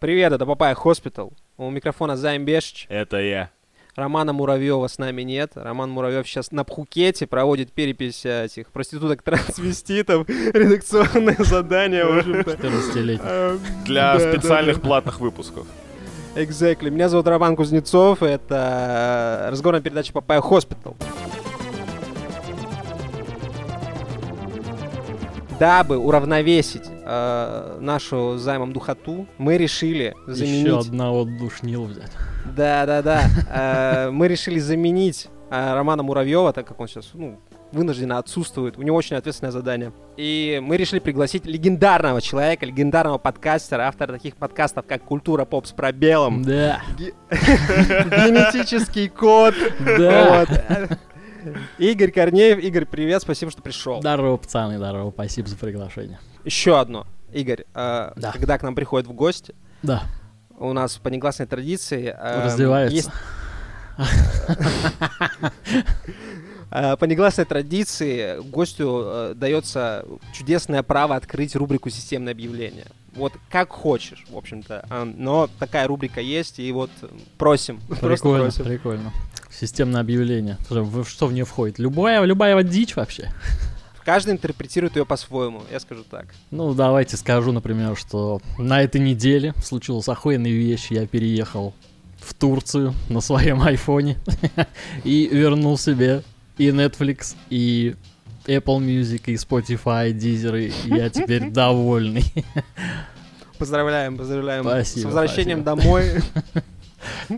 Привет, это Papaya Hospital. У микрофона Займ Бешич. Это я. Романа Муравьева с нами нет. Роман Муравьев сейчас на Пхукете проводит перепись э, этих проституток-трансвеститов, редакционное задание, в общем-то. 14-летний. Э, Для специальных платных выпусков. Exactly. Меня зовут Роман Кузнецов. Это э, разговорная передача Papaya Hospital. Дабы уравновесить э, нашу займом духоту, мы решили заменить... Еще одного душнил взять. Да, да, да. Э, Мы решили заменить э, Романа Муравьева, так как он сейчас ну, вынужденно отсутствует. У него очень ответственное задание. И мы решили пригласить легендарного человека, легендарного подкастера, автора таких подкастов, как «Культура поп с пробелом», Да, «Генетический код». да. Игорь Корнеев. Игорь, привет, спасибо, что пришел. Здорово, пацаны, здорово, спасибо за приглашение. Еще одно. Игорь, э, Да. когда к нам приходят в гости, Да, у нас по негласной традиции... э, раздевается. есть Э, По негласной традиции гостю э, дается чудесное право открыть рубрику «Системное объявление». Вот как хочешь, в общем-то. А, Но такая рубрика есть, и вот просим. Прикольно, просим. прикольно. Системное объявление. Что в- нее входит? Любая, любая вот дичь вообще. Каждый интерпретирует ее по-своему, я скажу так. Ну, давайте скажу, например, что на этой неделе случилась охуенная вещь. Я переехал в Турцию на своем айфоне и вернул себе и Netflix, и Apple Music, и Spotify, и Deezer, и я теперь довольный. Поздравляем, поздравляем. Спасибо, С возвращением спасибо. домой.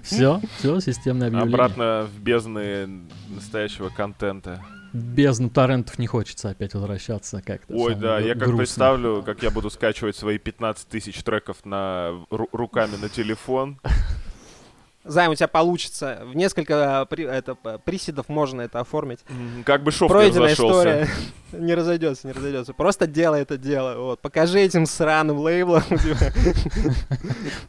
Все, все, системное объявление. Обратно в бездны настоящего контента. Без торрентов не хочется опять возвращаться как-то. Ой, да, я как грустно. представлю, как я буду скачивать свои 15 тысяч треков на ру- руками на телефон. Займ, у тебя получится. В несколько при- это, приседов можно это оформить. Как бы шов не Пройденная разошелся. история. Не разойдется, не разойдется. Просто делай это дело. Вот. Покажи этим сраным лейблам. типа.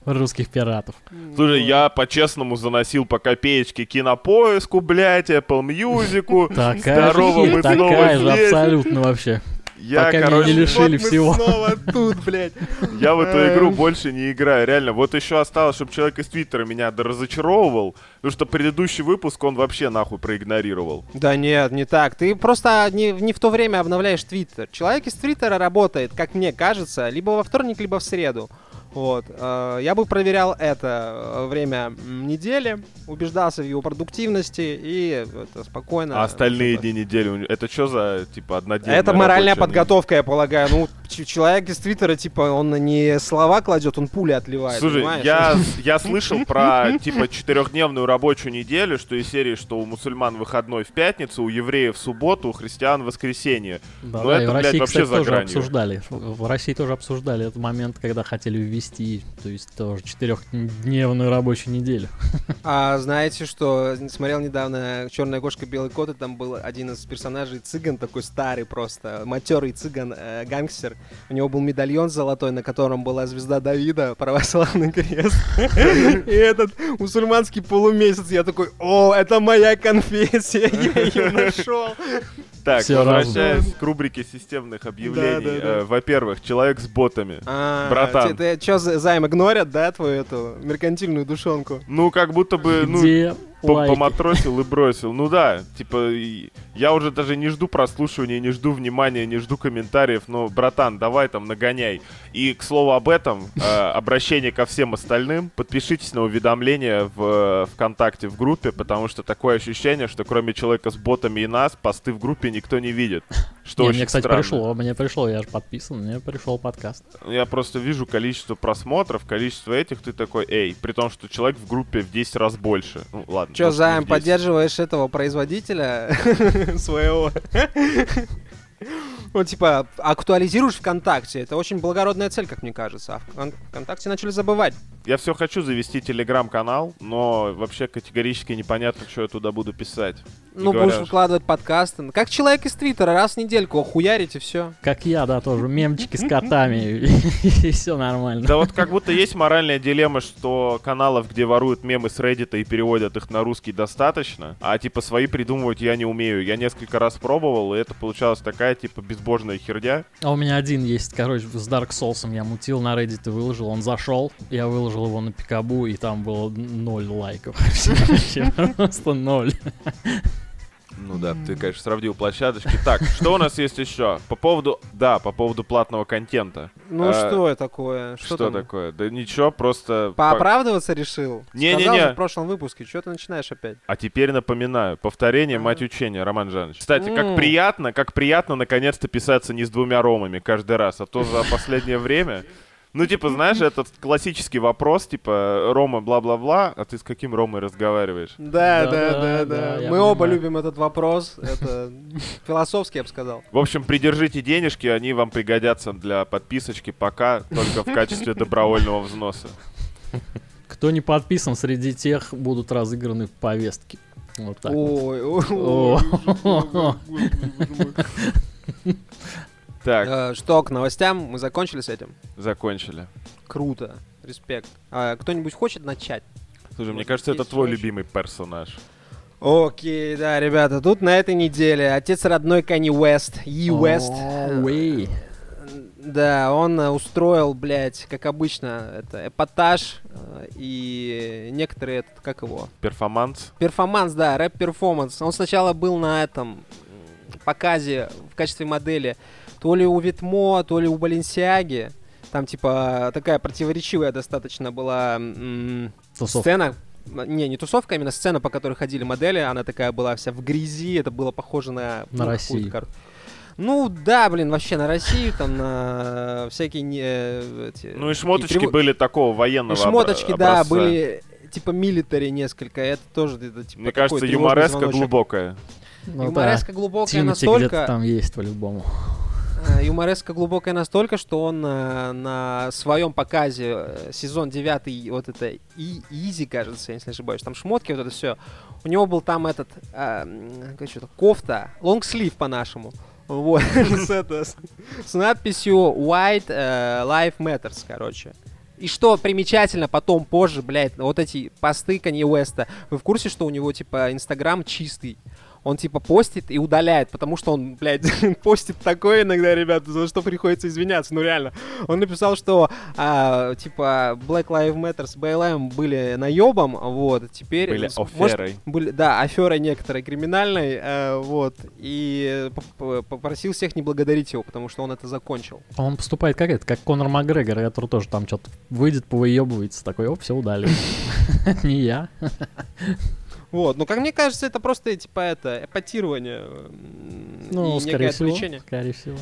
Русских пиратов. Слушай, я по-честному заносил по копеечке кинопоиску, блядь, Apple Music. Такая Здорово, же, такая же абсолютно вообще. Я, Пока меня короче, не лишили Вот мы всего. снова тут, блядь. Я в эту игру больше не играю, реально. Вот еще осталось, чтобы человек из Твиттера меня разочаровывал, потому что предыдущий выпуск он вообще нахуй проигнорировал. Да нет, не так. Ты просто не, не в то время обновляешь Твиттер. Человек из Твиттера работает, как мне кажется, либо во вторник, либо в среду. Вот. э, Я бы проверял это э, время недели, убеждался в его продуктивности и это спокойно. А остальные дни недели, это что за, типа, однодневная Это моральная подготовка, я полагаю. Ну, человек из Твиттера, типа, он не слова кладет, он пули отливает. Слушай, я, я слышал про, типа, четырехдневную рабочую неделю, что из серии, что у мусульман выходной в пятницу, у евреев в субботу, у христиан в воскресенье. Да, Ну, да, это, и в блядь, России, вообще кстати, за тоже гранью. обсуждали. В в России тоже обсуждали этот момент, когда хотели ввести, то есть тоже четырехдневную рабочую неделю. А знаете, что смотрел недавно Черная кошка, белый кот, и там был один из персонажей цыган, такой старый просто, матерый цыган, э, гангстер. У него был медальон золотой, на котором была звезда Давида, православный крест. И этот мусульманский полумесяц, я такой, о, это моя конфессия, я ее нашел. Так, Всё возвращаясь к рубрике системных объявлений. Да, да, да. э, Во-первых, человек с ботами. А, Братан. Ты что, займ игнорят, да, твою эту меркантильную душонку? Ну, как будто бы, ну, Где по- лайки? поматросил и бросил. Ну да, типа, я уже даже не жду прослушивания, не жду внимания, не жду комментариев, но, братан, давай там нагоняй. И, к слову об этом, э, обращение ко всем остальным, подпишитесь на уведомления в э, ВКонтакте в группе, потому что такое ощущение, что кроме человека с ботами и нас, посты в группе никто не видит. Что Не, мне, кстати, странно. пришло, мне пришло, я же подписан, мне пришел подкаст. Я просто вижу количество просмотров, количество этих, ты такой, эй, при том, что человек в группе в 10 раз больше. Ну, ладно. Че, Займ, в 10. поддерживаешь этого производителя своего? Ну, типа, актуализируешь ВКонтакте. Это очень благородная цель, как мне кажется. А ВКонтакте начали забывать. Я все хочу завести телеграм-канал, но вообще категорически непонятно, что я туда буду писать. Ну, говоря будешь выкладывать подкасты. Как человек из Твиттера, раз в недельку охуярить и все. Как я, да, тоже. Мемчики с котами. И все нормально. Да вот как будто есть моральная дилемма, что каналов, где воруют мемы с Reddit и переводят их на русский, достаточно, а типа свои придумывать я не умею. Я несколько раз пробовал, и это получалась такая типа безбожная херня. А у меня один есть, короче, с Dark Souls я мутил на Reddit и выложил. Он зашел, я выложил его на Пикабу, и там было ноль лайков. Просто ноль. Ну да, ты, конечно, сравнил площадочки. Так, что у нас есть еще? По поводу, да, по поводу платного контента. Ну, А, что такое? Что, Что, такое? Да ничего, просто... по- Пооправдываться решил? Не-не-не. Сказал в прошлом выпуске. Что ты начинаешь опять? А теперь напоминаю, повторение, мать учения, Роман Жанович. Кстати, как М. приятно, как приятно наконец-то писаться не с двумя ромами каждый раз, а то за последнее время... Ну, типа, знаешь, этот классический вопрос, типа, Рома, бла-бла-бла, а ты с каким Ромой разговариваешь? Да, Да, да, да, Мы оба любим этот вопрос. Это философский, я бы сказал. В общем, придержите денежки, они вам пригодятся для подписочки, пока только в качестве добровольного взноса. Кто не подписан, среди тех будут разыграны повестки. Вот так. Ой, вот. ой, ой. Так, Э, Что, к новостям? Мы закончили с этим? закончили. Круто. Респект. А Кто-нибудь хочет начать? Слушай, мне Вот кажется, это твой очень- любимый персонаж. Окей, да, ребята, тут на этой неделе отец родной Кани Уэст, И Уэст. Уэй. Да, он э, устроил, блядь, как обычно, это эпатаж э, и некоторые, этот, как его, Перформанс. перформанс, да, рэп-перформанс. Он сначала был на этом показе в качестве модели то ли у Витмо, то ли у Баленсиаги. Там, типа, такая противоречивая достаточно была сцена. Не, не тусовка, а именно сцена, по которой ходили модели. Она такая была вся в грязи. Это было похоже на... На ну, Россию. кар- Ну да, блин, вообще на Россию, там на всякие не, эти, Ну и шмоточки перево- были такого военного И шмоточки, обра- да, образца. были типа милитари несколько. Это тоже это, типа, Мне кажется, юмореска звоночек. глубокая. Ну Юмореска да. глубокая Тимати где-то настолько, там есть по-любому. Э, юмореска глубокая настолько, что он э, на своем показе э, сезон 9 вот это и Изи, кажется, если не ошибаюсь, там шмотки, вот это все. У него был там этот, э, как что-то, кофта, лонгслив по-нашему. Вот, с, это, с- с надписью White э, Life Matters, короче. И что примечательно, потом, позже, блядь, вот эти посты Канье Уэста, вы в курсе, что у него, типа, Инстаграм чистый? Он, типа, постит и удаляет, потому что он, блядь, постит такое иногда, ребята, за что приходится извиняться, ну реально. Он написал, что, а, типа, Black Lives Matter с BLM были наебом, вот, теперь... Были с- может, оферой. были, да, аферой некоторой криминальной, э, вот, и поп- поп- попросил всех не благодарить его, потому что он это закончил. Он поступает как это, как Конор Макгрегор, который тоже там что-то выйдет, повыебывается, такой, оп, все удалил. Не я. Вот, ну, как мне кажется, это просто, типа, это, эпатирование Ну, и скорее некое всего. отвлечение. Скорее всего.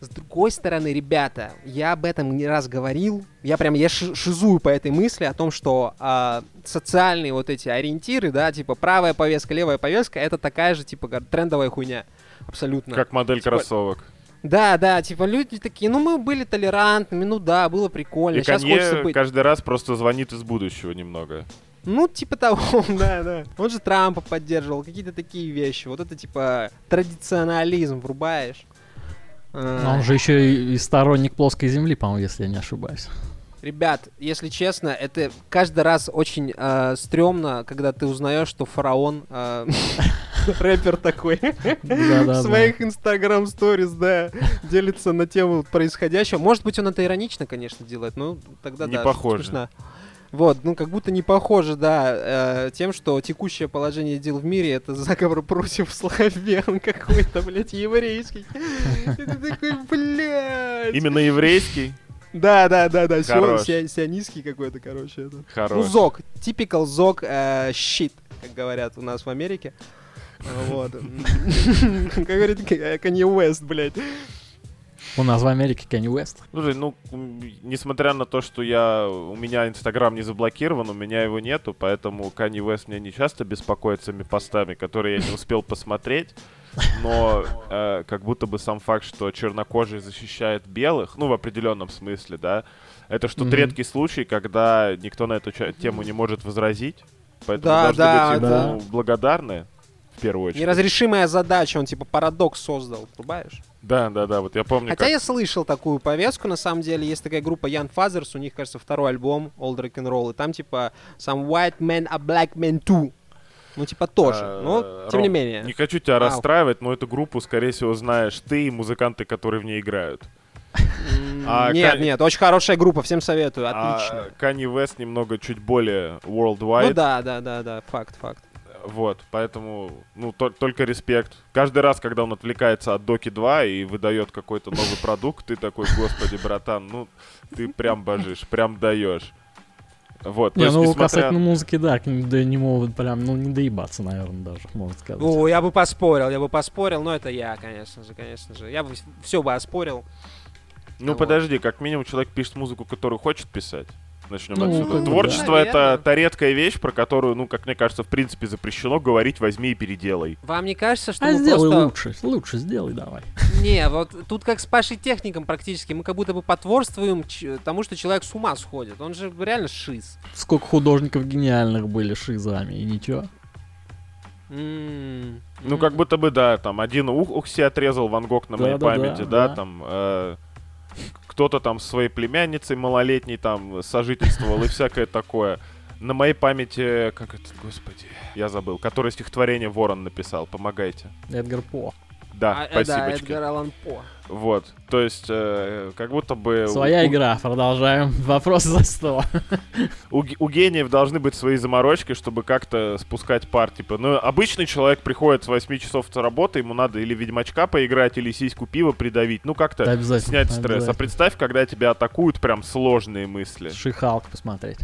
С другой стороны, ребята, я об этом не раз говорил, я прям, я ши- шизую по этой мысли о том, что а, социальные вот эти ориентиры, да, типа правая повестка, левая повестка, это такая же, типа, трендовая хуйня. Абсолютно. Как модель Типа, кроссовок. Да, да, типа люди такие, ну мы были толерантными, ну да, было прикольно. И Сейчас хочется Канье быть. каждый раз просто звонит из будущего немного. Ну, типа того, да, да. Он же Трампа поддерживал, какие-то такие вещи. Вот это типа традиционализм врубаешь. А, Но он же еще и, и сторонник плоской земли, по-моему, если я не ошибаюсь. Ребят, если честно, это каждый раз очень э, стрёмно, когда ты узнаешь, что фараон э, рэпер такой в своих инстаграм сториз, да, делится на тему происходящего. Может быть, он это иронично, конечно, делает, но тогда Не да, похоже. Вот, ну как будто не похоже, да, э, тем, что текущее положение дел в мире это заговор против славян какой-то, блядь, еврейский. Ты такой, блядь. Именно еврейский. Да, да, да, да, Хорош. сион- сионистский какой-то, короче. Это. Ну, Хорош. зок, typical зок э, щит, как говорят у нас в Америке. Вот. Как говорит Канье Уэст, блядь. У нас в Америке Кенни Уэст. Слушай, ну, несмотря на то, что я, у меня Инстаграм не заблокирован, у меня его нету, поэтому Канни Уэст меня не часто беспокоит своими постами, которые я не успел посмотреть. Но э, как будто бы сам факт, что чернокожий защищает белых, ну, в определенном смысле, да, это что-то Мгм. редкий случай, когда никто на эту тему не может возразить. Поэтому Да, должны да, быть ему да. благодарны в первую очередь. Неразрешимая задача, он типа парадокс создал, понимаешь? Да, да, да, вот я помню, Хотя как... я слышал такую повестку, на самом деле, есть такая группа Young Fathers, у них, кажется, второй альбом Old Rock and Roll, и там типа Some White Men are Black Men Too. Ну, типа тоже. Э, Но, тем не Ром, менее. Не хочу тебя Вау. расстраивать, но эту группу, скорее всего, знаешь ты и музыканты, которые в ней играют. А, Нет, нет, очень хорошая группа, всем советую, отлично. А Kanye West немного чуть более worldwide. Ну да, да, да, да, факт, факт. Вот, поэтому, ну, то- только респект. Каждый раз, когда он отвлекается от Доки 2 и выдает какой-то новый продукт, ты такой, господи, братан, ну, ты прям божишь, прям даешь. Вот, Не, есть, ну несмотря- касательно музыки, да, к ним да, не могут прям, ну не доебаться, наверное, даже, можно сказать. О, я бы поспорил, я бы поспорил, но это я, конечно же, конечно же. Я бы все бы оспорил. Ну, Вот. подожди, как минимум человек пишет музыку, которую хочет писать. Начнем Ну, отсюда. Творчество да. это та редкая вещь, про которую, ну, как мне кажется, в принципе запрещено говорить возьми и переделай. Вам не кажется, что А мы сделай просто... лучше, лучше сделай давай. Не, вот тут как с Пашей Техником практически, мы как будто бы потворствуем ч- тому, что человек с ума сходит. Он же реально шиз. Сколько художников гениальных были шизами, и ничего. М, Ну, как будто бы, да, там один ух, ух себе отрезал Ван Гог на моей Да-да-да, памяти, да, да. там э, кто-то там со своей племянницей малолетней там сожительствовал и всякое такое. На моей памяти, как это, господи, я забыл, которое стихотворение Ворон написал, помогайте. Эдгар По. Да, А, э, да, спасибо. Эдгар Аллан По. Вот, то есть, э, как будто бы... Своя у- игра, продолжаем. Вопрос за сто. У, у гениев должны быть свои заморочки, чтобы как-то спускать пар. Типа, ну, обычный человек приходит с 8 часов с работы, ему надо или Ведьмачка поиграть, или сиську пива придавить. Ну, как-то снять стресс. А представь, когда тебя атакуют прям сложные мысли. Шихалк посмотреть.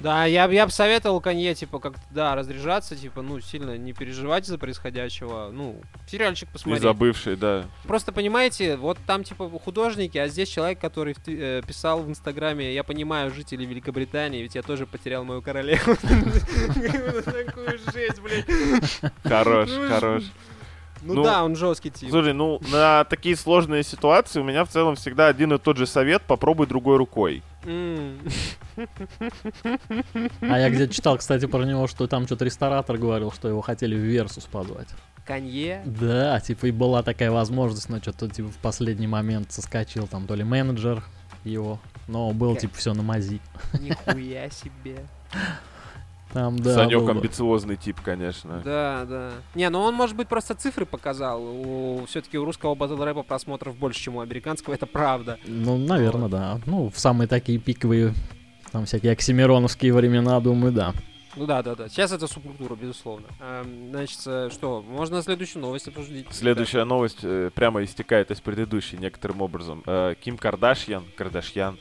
Да, я, я бы советовал Конье, типа, как-то, да, разряжаться, типа, ну, сильно не переживать из-за происходящего. Ну, сериальчик посмотреть. забывший, да. Просто понимаете, вот там типа художники, а здесь человек, который э, писал в Инстаграме, я понимаю жителей Великобритании, ведь я тоже потерял мою королеву. Такую жесть, блядь. Хорош, Ну, хорош. Ну Ну, да, он жесткий тип. Слушай, ну, на такие сложные ситуации у меня в целом всегда один и тот же совет. Попробуй другой рукой. А я где-то читал, кстати, про него, что там что-то ресторатор говорил, что его хотели в Версус позвать. Конье. Да, типа и была такая возможность, но что-то типа в последний момент соскочил там то ли менеджер его, но был Ка- типа все на мази. Нихуя себе. Там, да, Санек был бы. амбициозный тип, конечно. Да, да. Не, ну он, может быть, просто цифры показал. У, все-таки у русского батл рэпа просмотров больше, чем у американского, это правда. Ну, наверное, да. Ну, в самые такие пиковые, там всякие оксимироновские времена, думаю, да. Ну да, да, да. Сейчас это субкультура, безусловно. Эм, значит, э, что, можно следующую новость обсудить? Следующая новость э, прямо истекает из предыдущей некоторым образом. Э, Ким Кардашьян, Кардашьян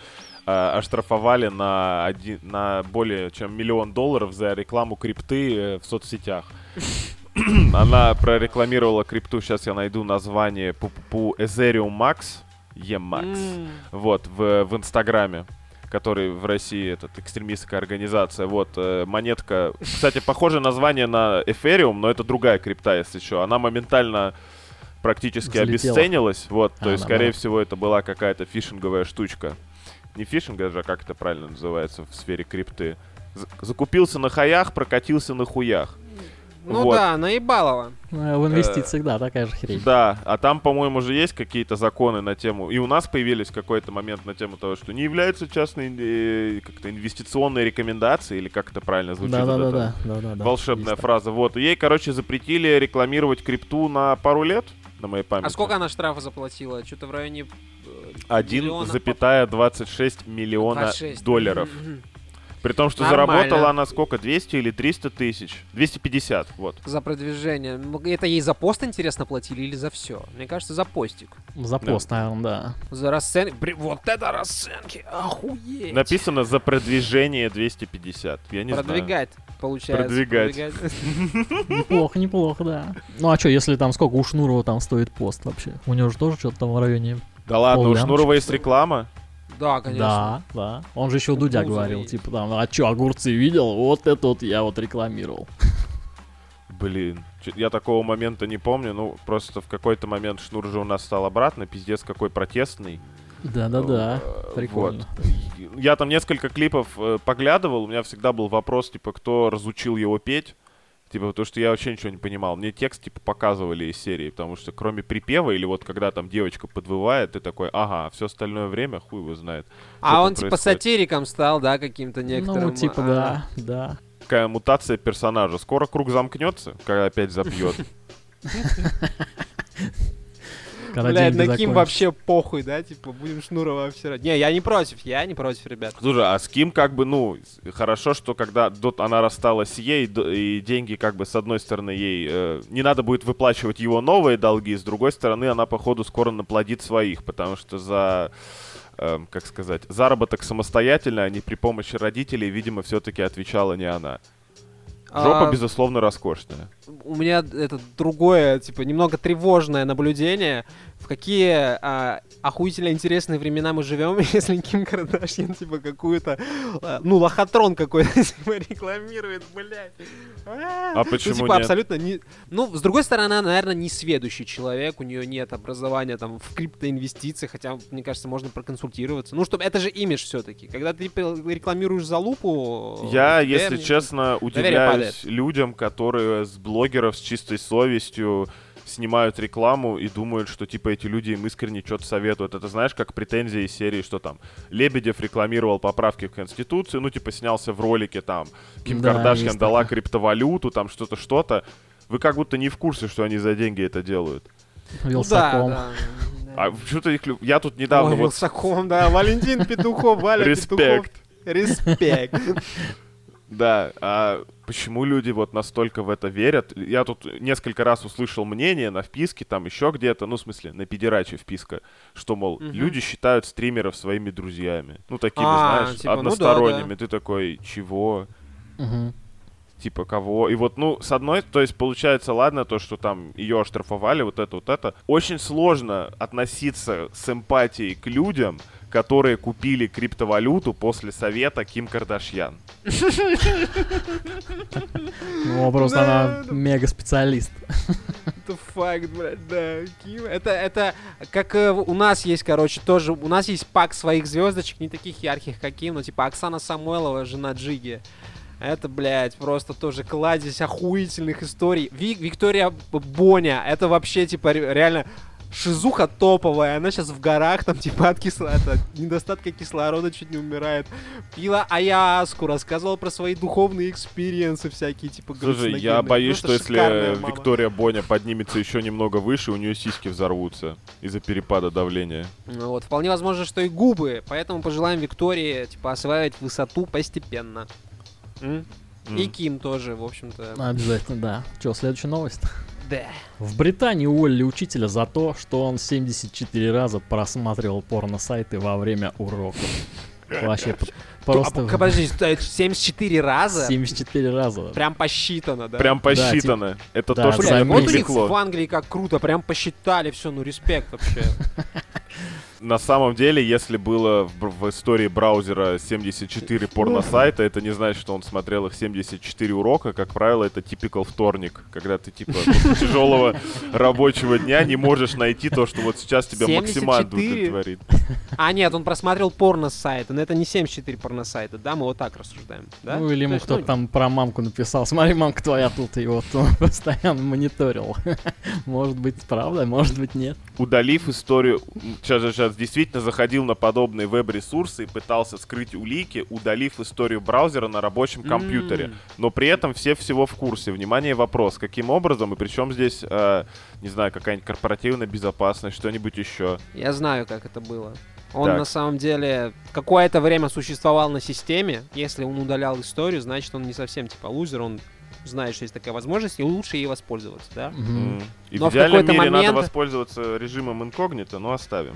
оштрафовали на, один, на более чем миллион долларов за рекламу крипты э, в соцсетях. Она прорекламировала крипту, сейчас я найду название, по Ethereum Max, EMAX, М, вот, в, в Инстаграме который в России этот экстремистская организация. Вот э, монетка, кстати, похоже название на Ethereum, но это другая крипта, если что. Она моментально практически Взлетела. обесценилась. Вот, то А, есть, скорее наоборот. всего, это была какая-то фишинговая штучка. Не фишинг, даже, а как это правильно называется в сфере крипты. Закупился на хаях, прокатился на хуях. Ну Вот. да, наебалово. Ну, в инвестициях, да, такая же хрень. Да, а там, по-моему, же есть какие-то законы на тему. И у нас появились какой-то момент на тему того, что не являются частной э, как-то инвестиционной рекомендацией, или как это правильно звучит. Да, да, вот да, да, да, да. Волшебная Есть фраза. Вот. Ей, короче, запретили рекламировать крипту на пару лет, на моей памяти. А сколько она штрафа заплатила? Что-то в районе... э, миллиона по- 1,26 миллиона 26. долларов. Мгм. При том, что Нормально. заработала она сколько? 200 или 300 тысяч? 250, вот. За продвижение. Это ей за пост, интересно, платили или за все? Мне кажется, за постик. За пост, наверное, да. За расценки. Бри- Вот это расценки! Охуеть! Написано за продвижение 250. Я не знаю. Продвигать, получается. Продвигать. Неплохо, неплохо, да. Ну а что, если там сколько у Шнурова там стоит пост вообще? У него же тоже что-то там в районе. Да ладно, у Шнурова есть реклама. Да, конечно. Да, да. Он же еще Дудя говорил, типа там, а что, огурцы видел? Вот это вот я вот рекламировал. Блин, чё- я такого момента не помню. Ну, просто в какой-то момент Шнур же у нас стал обратно. Пиздец, какой протестный. Да-да-да, Э, прикольно. вот. я там несколько клипов э, поглядывал, у меня всегда был вопрос, типа, кто разучил его петь. Типа, потому что я вообще ничего не понимал. Мне текст, типа, показывали из серии, потому что кроме припева или вот когда там девочка подвывает, ты такой, ага, все остальное время хуй его знает. А он типа происходит? сатириком стал, да, каким-то некоторым? Ну, типа, а, да, да. Такая мутация персонажа. Скоро круг замкнется, когда опять запьет. Когда Блядь, деньги на Ким вообще похуй, да? Типа, будем Шнурова обсирать. Не, я не против, я не против, ребят. Слушай, а с Ким как бы, ну, хорошо, что когда дот она рассталась ей, и деньги как бы с одной стороны ей э, не надо будет выплачивать его новые долги, с другой стороны она походу скоро наплодит своих, потому что за э, как сказать, заработок самостоятельно, а не при помощи родителей, видимо, все-таки отвечала не она. Жопа, А, безусловно, роскошная. У меня это другое, типа, немного тревожное наблюдение. В какие а, охуительно интересные времена мы живем, если Ким Кардашьян, типа, какую-то, а, ну, лохотрон какой-то, типа, рекламирует, блядь. А, А почему ну, типа, нет? абсолютно не... Ну, с другой стороны, она, наверное, не сведущий человек, у нее нет образования там в криптоинвестициях, хотя, мне кажется, можно проконсультироваться. Ну, чтобы это же имидж все-таки. Когда ты рекламируешь за лупу... Я, тебя если честно, удивляюсь людям, которые с блогеров с чистой совестью снимают рекламу и думают, что типа эти люди им искренне что-то советуют. Это знаешь, как претензии из серии, что там Лебедев рекламировал поправки в Конституцию, ну типа снялся в ролике там, Ким Да, Кардашьян дала такое. криптовалюту, там что-то, что-то. Вы как будто не в курсе, что они за деньги это делают. Вилсаком. да, да. А что-то их... Я тут недавно Ой, вот... Вилсаком, да. Валентин Петухов, Валя Петухов. Респект. Респект. Да, а почему люди вот настолько в это верят? Я тут несколько раз услышал мнение на вписке, там еще где-то, ну, в смысле, на педераче вписка, что, мол, Мгм. люди считают стримеров своими друзьями. Ну, такими, А, знаешь, типа, ну да, односторонними. да. Ты такой, чего? Мгм. Типа, кого? И вот, ну, с одной, то есть, получается, ладно, то, что там ее оштрафовали, вот это, вот это. Очень сложно относиться с эмпатией к людям, которые купили криптовалюту после совета Ким Кардашьян. Ну, просто она да. мега-специалист. Это факт, блядь, да. Ким. Это, это как э, у нас есть, короче, тоже, у нас есть пак своих звездочек, не таких ярких, как Ким, но типа Оксана Самойлова, жена Джиги. Это, блядь, просто тоже кладезь охуительных историй. Ви- Виктория Боня, это вообще, типа, ре- реально шизуха топовая. Она сейчас в горах, там, типа, от кисло- от- недостатка кислорода чуть не умирает. Пила аяваску, рассказывала про свои духовные экспириенсы всякие, типа, Слушай, я галлюциногенные. боюсь, что если мама. Виктория Боня поднимется еще немного выше, у нее сиськи взорвутся из-за перепада давления. Ну Вот, вполне возможно, что и губы, поэтому пожелаем Виктории, типа, осваивать высоту постепенно. М? М. И Ким тоже, в общем-то. Обязательно, да. Че, следующая новость? Да. В Британии уволили учителя за то, что он 74 раза просматривал порно-сайты во время уроков. Вообще просто А, подожди, стоит 74 раза? 74 раза. Прям посчитано, да? Прям посчитано. Это да, то, что Блядь, вот у них в Англии как круто, прям посчитали все, ну респект вообще. На самом деле, если было в, в истории браузера 74 порно-сайта, это не значит, что он смотрел их 74 урока. Как правило, это типикал вторник, когда ты типа тяжелого рабочего дня не можешь найти то, что вот сейчас тебя максимально 74? удовлетворит. А нет, он просмотрел порно-сайты, но это не 74 порно-сайта, да, мы вот так рассуждаем, да? Ну или ему кто-то ну, там про мамку написал. Смотри, мамка твоя тут, и вот он постоянно мониторил. Может быть, правда, может быть, нет. удалив историю, сейчас, сейчас действительно заходил на подобные веб-ресурсы и пытался скрыть улики, удалив историю браузера на рабочем компьютере. Но при этом все всего в курсе. Внимание, вопрос, каким образом и причем здесь, э, не знаю, какая-нибудь корпоративная безопасность, что-нибудь еще. Я знаю, как это было. Он Так. на самом деле какое-то время существовал на системе. Если он удалял историю, значит он не совсем типа лузер, он знает, что есть такая возможность, и лучше ей воспользоваться, да? И Но в идеальном какой-то мире надо момент- воспользоваться режимом инкогнито, но оставим.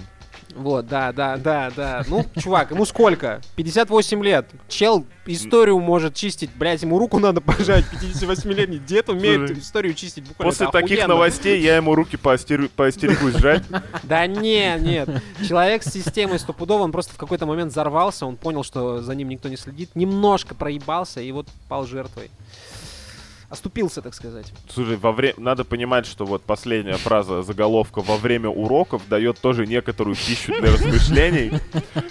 Вот, да, да, да, да. Ну, чувак, ему сколько? 58 лет. Чел историю может чистить. Блять, ему руку надо пожать. 58-летний дед умеет Слушай, историю чистить буквально. После это таких охуенно. новостей я ему руки поостерю- поостерегусь сжать. Да не, нет. Человек с системой стопудово, он просто в какой-то момент взорвался, он понял, что за ним никто не следит, немножко проебался и вот пал жертвой. Оступился, так сказать. Слушай, во время надо понимать, что вот последняя фраза заголовка во время уроков дает тоже некоторую пищу для размышлений.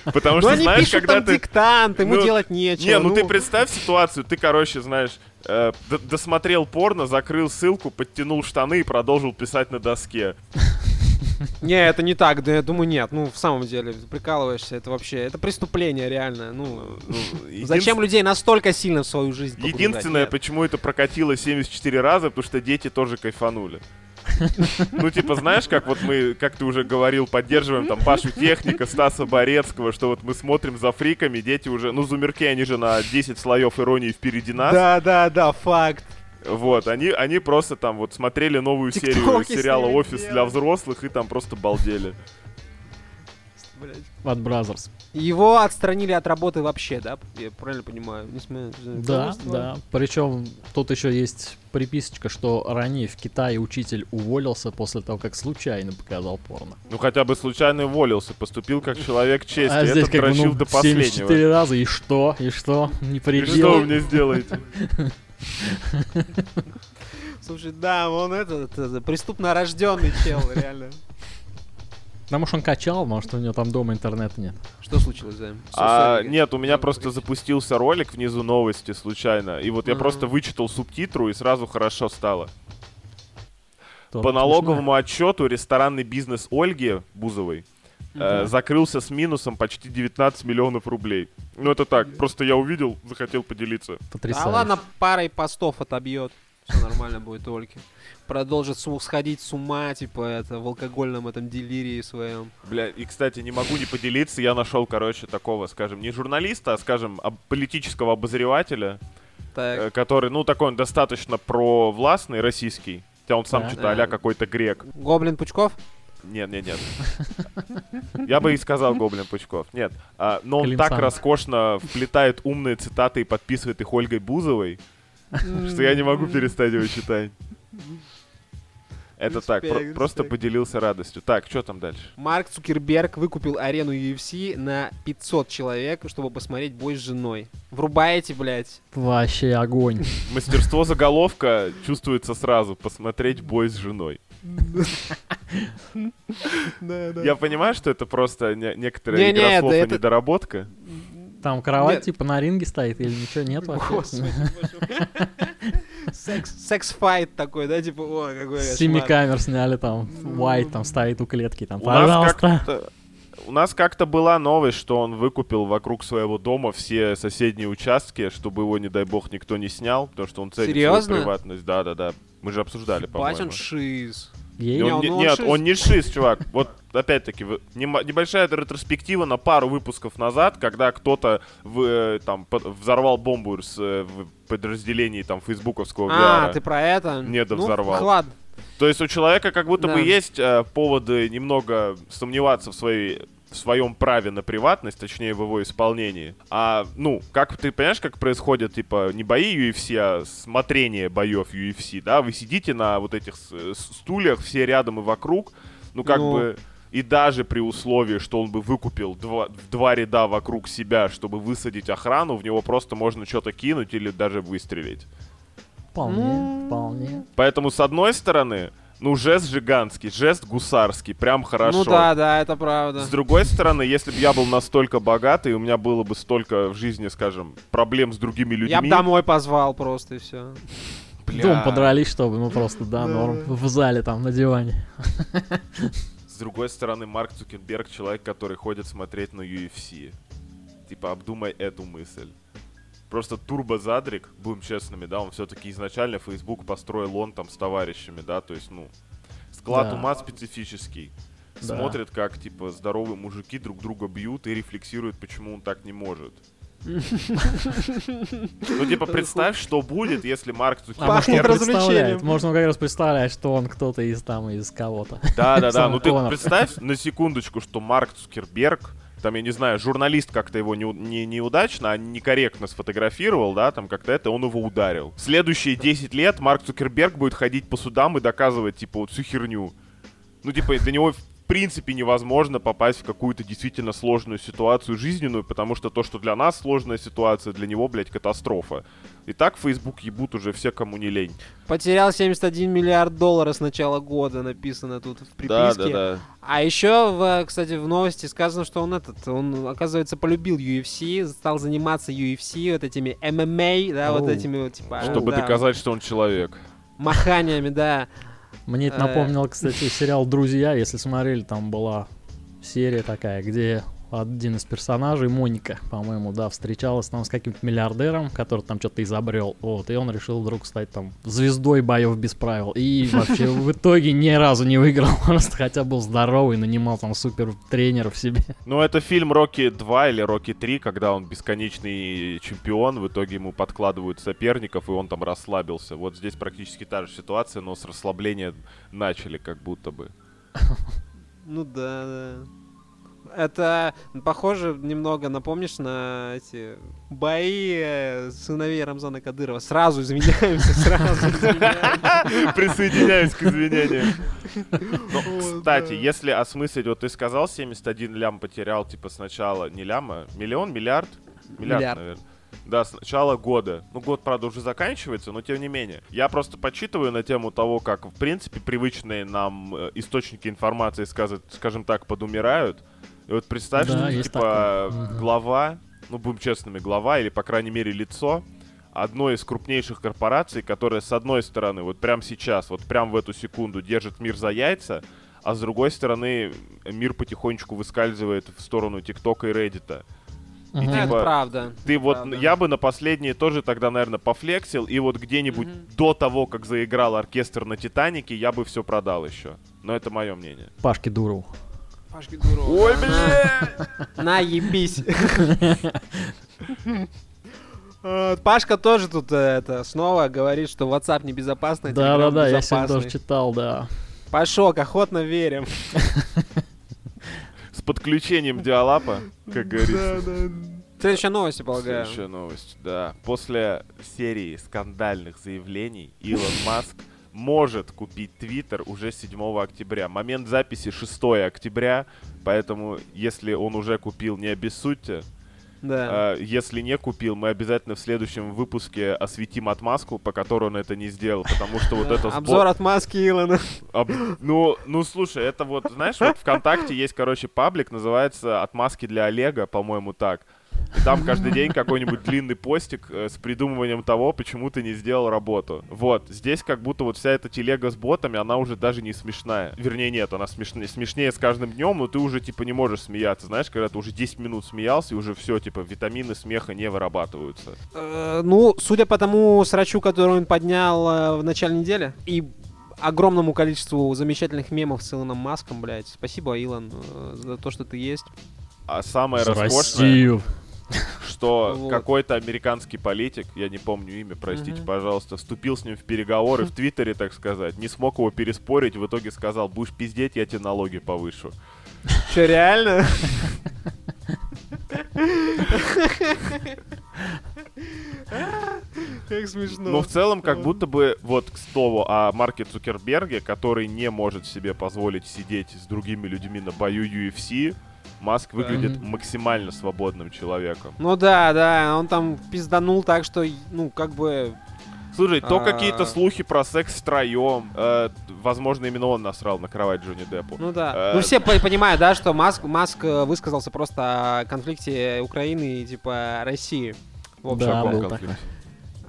Потому Ну что, знаешь, когда ты... диктант, ему Ну, делать нечего. Не, ну ты представь ситуацию, ты, короче, знаешь, э, досмотрел порно, закрыл ссылку, подтянул штаны и продолжил писать на доске. Не, это не так, да я думаю, нет. Ну, в самом деле, прикалываешься, это вообще, это преступление реально. Ну, Ну, зачем людей настолько сильно в свою жизнь? Единственное, Нет. почему это прокатило 74 раза, потому что дети тоже кайфанули. Ну, типа, знаешь, как вот мы, как ты уже говорил, поддерживаем там Пашу Техника, Стаса Борецкого, что вот мы смотрим за фриками, дети уже, ну, Зумерки, они же на 10 слоев иронии впереди нас. Да, да, да, факт. Вот, они, они просто там вот смотрели новую серию сериала «Офис для взрослых» и там просто балдели. От Brazzers. Его отстранили от работы вообще, да? Я правильно понимаю? Не смею- Да, да. Причем тут еще есть приписочка, что ранее в Китае учитель уволился после того, как случайно показал порно. Ну, хотя бы случайно уволился, поступил как человек чести. а здесь как бы ну, до последнего. 74 раза, и что? И что? Не И что предел. вы мне сделаете? Слушай, да, он этот, это, преступно рожденный чел, реально. Потому что он качал, может, у него там дома интернета нет. Что случилось, Займ? А, нет, у меня просто запустился ролик внизу новости случайно. И вот я просто вычитал субтитру, и сразу хорошо стало. То По налоговому отчету ресторанный бизнес Ольги Бузовой э, Мгм. закрылся с минусом почти 19 миллионов рублей. Ну это так, просто я увидел, захотел поделиться. А Потрясающе. ладно, парой постов отобьет. Все нормально будет только. Продолжит сходить с ума, типа, это, в алкогольном этом делирии своем. Бля, и, кстати, не могу не поделиться, я нашел, короче, такого, скажем, не журналиста, а, скажем, об- политического обозревателя, Так, э, который, ну, такой он достаточно провластный, российский. Хотя он сам Да. что-то Да. а какой-то грек. Гоблин Пучков? Нет, нет, нет. Я бы и сказал Гоблин Пучков. Нет. А, но он Клим так роскошно вплетает умные цитаты и подписывает их Ольгой Бузовой, что я не могу перестать его читать. Это так, про- Респект, просто поделился радостью. Так, что там дальше? Марк Цукерберг выкупил арену UFC на 500 человек, чтобы посмотреть бой с женой. Врубаете, блядь? Вообще огонь. Мастерство заголовка чувствуется сразу. Посмотреть бой с женой. Я понимаю, что это просто не- некоторая Не-не, игра слов и недоработка. Там кровать Нет. типа на ринге стоит или ничего нет вообще? Секс-файт такой, да, типа, о, какой С семи камер сняли там. White там стоит у клетки там. Пожалуйста. У нас как-то была новость, что он выкупил вокруг своего дома все соседние участки, чтобы его, не дай бог, никто не снял, потому что он ценит Серьезно? свою приватность. Да-да-да. Мы же обсуждали, по-моему. он шиз. Ей? Он Не, ну он нет, шиз. он не шиз, чувак. Вот опять-таки небольшая ретроспектива на пару выпусков назад, когда кто-то в, э, там взорвал бомбу с, э, в подразделении там фейсбуковского А, VR. ты про это? Не, да ну, взорвал. ладно. То есть у человека как будто Да. бы есть э, поводы немного сомневаться в своей в своем праве на приватность, точнее в его исполнении. А, ну, как ты понимаешь, как происходит, типа, не бои UFC, а смотрение боев UFC, да? Вы сидите на вот этих стульях, все рядом и вокруг, ну, как Ну. бы... И даже при условии, что он бы выкупил два, два ряда вокруг себя, чтобы высадить охрану, в него просто можно что-то кинуть или даже выстрелить. Вполне, Ну. вполне. Поэтому, с одной стороны, ну, жест жиганский, жест гусарский, прям хорошо. Ну да, да, это правда. С другой стороны, если бы я был настолько богатый, и у меня было бы столько в жизни, скажем, проблем с другими людьми... Я бы домой позвал просто и все. бля, Дом подрались, чтобы, ну просто, да, норм. В зале там, на диване. С другой стороны, Марк Цукерберг человек, который ходит смотреть на UFC. Типа, обдумай эту мысль. Просто турбо-задрик, будем честными, да, он все-таки изначально Facebook построил он там с товарищами, да, то есть, ну, склад Да. ума специфический. Да. Смотрит, как, типа, здоровые мужики друг друга бьют и рефлексирует, почему он так не может. Ну, типа, представь, что будет, если Марк А Цукерберг... Пахнет представляет, можно как раз представлять, что он кто-то из там, из кого-то. Да, да, да. Ну ты представь на секундочку, что Марк Цукерберг, там, я не знаю, журналист как-то его не, не, неудачно, а некорректно сфотографировал, да, там как-то это, он его ударил. Следующие 10 лет Марк Цукерберг будет ходить по судам и доказывать, типа, вот всю херню. Ну, типа, до него принципе невозможно попасть в какую-то действительно сложную ситуацию жизненную, потому что то, что для нас сложная ситуация, для него, блядь, катастрофа. И так Facebook ебут уже все, кому не лень. Потерял 71 миллиард долларов с начала года, написано тут в приписке. Да, да, да. А еще, в, кстати, в новости сказано, что он этот, он, оказывается, полюбил UFC, стал заниматься UFC, вот этими MMA, да, вот Оу. этими вот, типа... Чтобы да, доказать, что он человек. Маханиями, да. Мне это Э. напомнило, кстати, сериал «Друзья». Если смотрели, там была серия такая, где один из персонажей, Моника, по-моему, да, встречалась там с каким-то миллиардером, который там что-то изобрел, вот, и он решил вдруг стать там звездой боев без правил. И вообще в итоге ни разу не выиграл, просто хотя был здоровый, нанимал там супер тренеров себе. Ну, это фильм Рокки 2 или Рокки 3, когда он бесконечный чемпион, в итоге ему подкладывают соперников, и он там расслабился. Вот здесь практически та же ситуация, но с расслабления начали как будто бы. Ну да, да. Это похоже немного, напомнишь, на эти бои э, сыновей Рамзана Кадырова. Сразу извиняемся, сразу извиняемся. Присоединяюсь к извинениям. Ну, кстати, если осмыслить, вот ты сказал, 71 лям потерял, типа, сначала, не ляма, миллион, миллиард? Миллиард, Миллиард. наверное. Да, с начала года. Ну, год, правда, уже заканчивается, но тем не менее. Я просто почитываю на тему того, как, в принципе, привычные нам э, источники информации, скажем так, подумирают. И вот представь, Да, что, типа, такое. Мгм. глава, ну, будем честными, глава, или, по крайней мере, лицо одной из крупнейших корпораций, которая, с одной стороны, вот прямо сейчас, вот прямо в эту секунду держит мир за яйца, а с другой стороны, мир потихонечку выскальзывает в сторону ТикТока и Реддита. Ну, Это типа, правда. Ты вот, Правда. я бы на последние тоже тогда, наверное, пофлексил, и вот где-нибудь Мгм. до того, как заиграл оркестр на Титанике, я бы все продал еще. Но это мое мнение. Пашке Дурову. Пашки Дуров. Ой, На, бля! На, ебись. Э, Пашка тоже тут э, это снова говорит, что WhatsApp небезопасный. Да-да-да, Telegram я сегодня тоже читал, да. Пашок, охотно верим. С подключением диалапа, как говорится. Следующая новость, я полагаю. Следующая новость, да. После серии скандальных заявлений Илон Маск может купить Твиттер уже 7 октября. Момент записи 6 октября, поэтому если он уже купил, не обессудьте. Да. А, если не купил, мы обязательно в следующем выпуске осветим отмазку, по которой он это не сделал, потому что вот это... Обзор от маски Илона. Ну, ну, слушай, это вот, знаешь, вот ВКонтакте есть, короче, паблик, называется «Отмазки для Олега», по-моему, так. И там каждый день какой-нибудь длинный постик э, с придумыванием того, почему ты не сделал работу. Вот, здесь как будто вот вся эта телега с ботами, она уже даже не смешная. Вернее, нет, она смешнее, смешнее с каждым днем, но ты уже, типа, не можешь смеяться. Знаешь, когда ты уже 10 минут смеялся, и уже все, типа, витамины смеха не вырабатываются. Э, Ну, судя по тому срачу, который он поднял э, в начале недели, и огромному количеству замечательных мемов с Илоном Маском, блядь. Спасибо, Илон, за то, что ты есть. А самое За роскошное... Что Вот. какой-то американский политик, я не помню имя, простите, Мгм. пожалуйста, вступил с ним в переговоры в Твиттере, так сказать, не смог его переспорить, в итоге сказал, будешь пиздеть, я тебе налоги повышу. Че, реально? Как смешно. Но в целом, как будто бы, вот, к слову, о Марке Цукерберге, который не может себе позволить сидеть с другими людьми на бою UFC, Маск выглядит Мгм. максимально свободным человеком. Ну да, да, он там пизданул так, что, ну, как бы... Слушай, то А. какие-то слухи про секс втроем, э, возможно, именно он насрал на кровать Джонни Деппу. Ну да. Э, Ну все по- понимают, да, что Маск, Маск э, высказался просто о конфликте Украины и, типа, России. В общем. Да, каком был конфликте?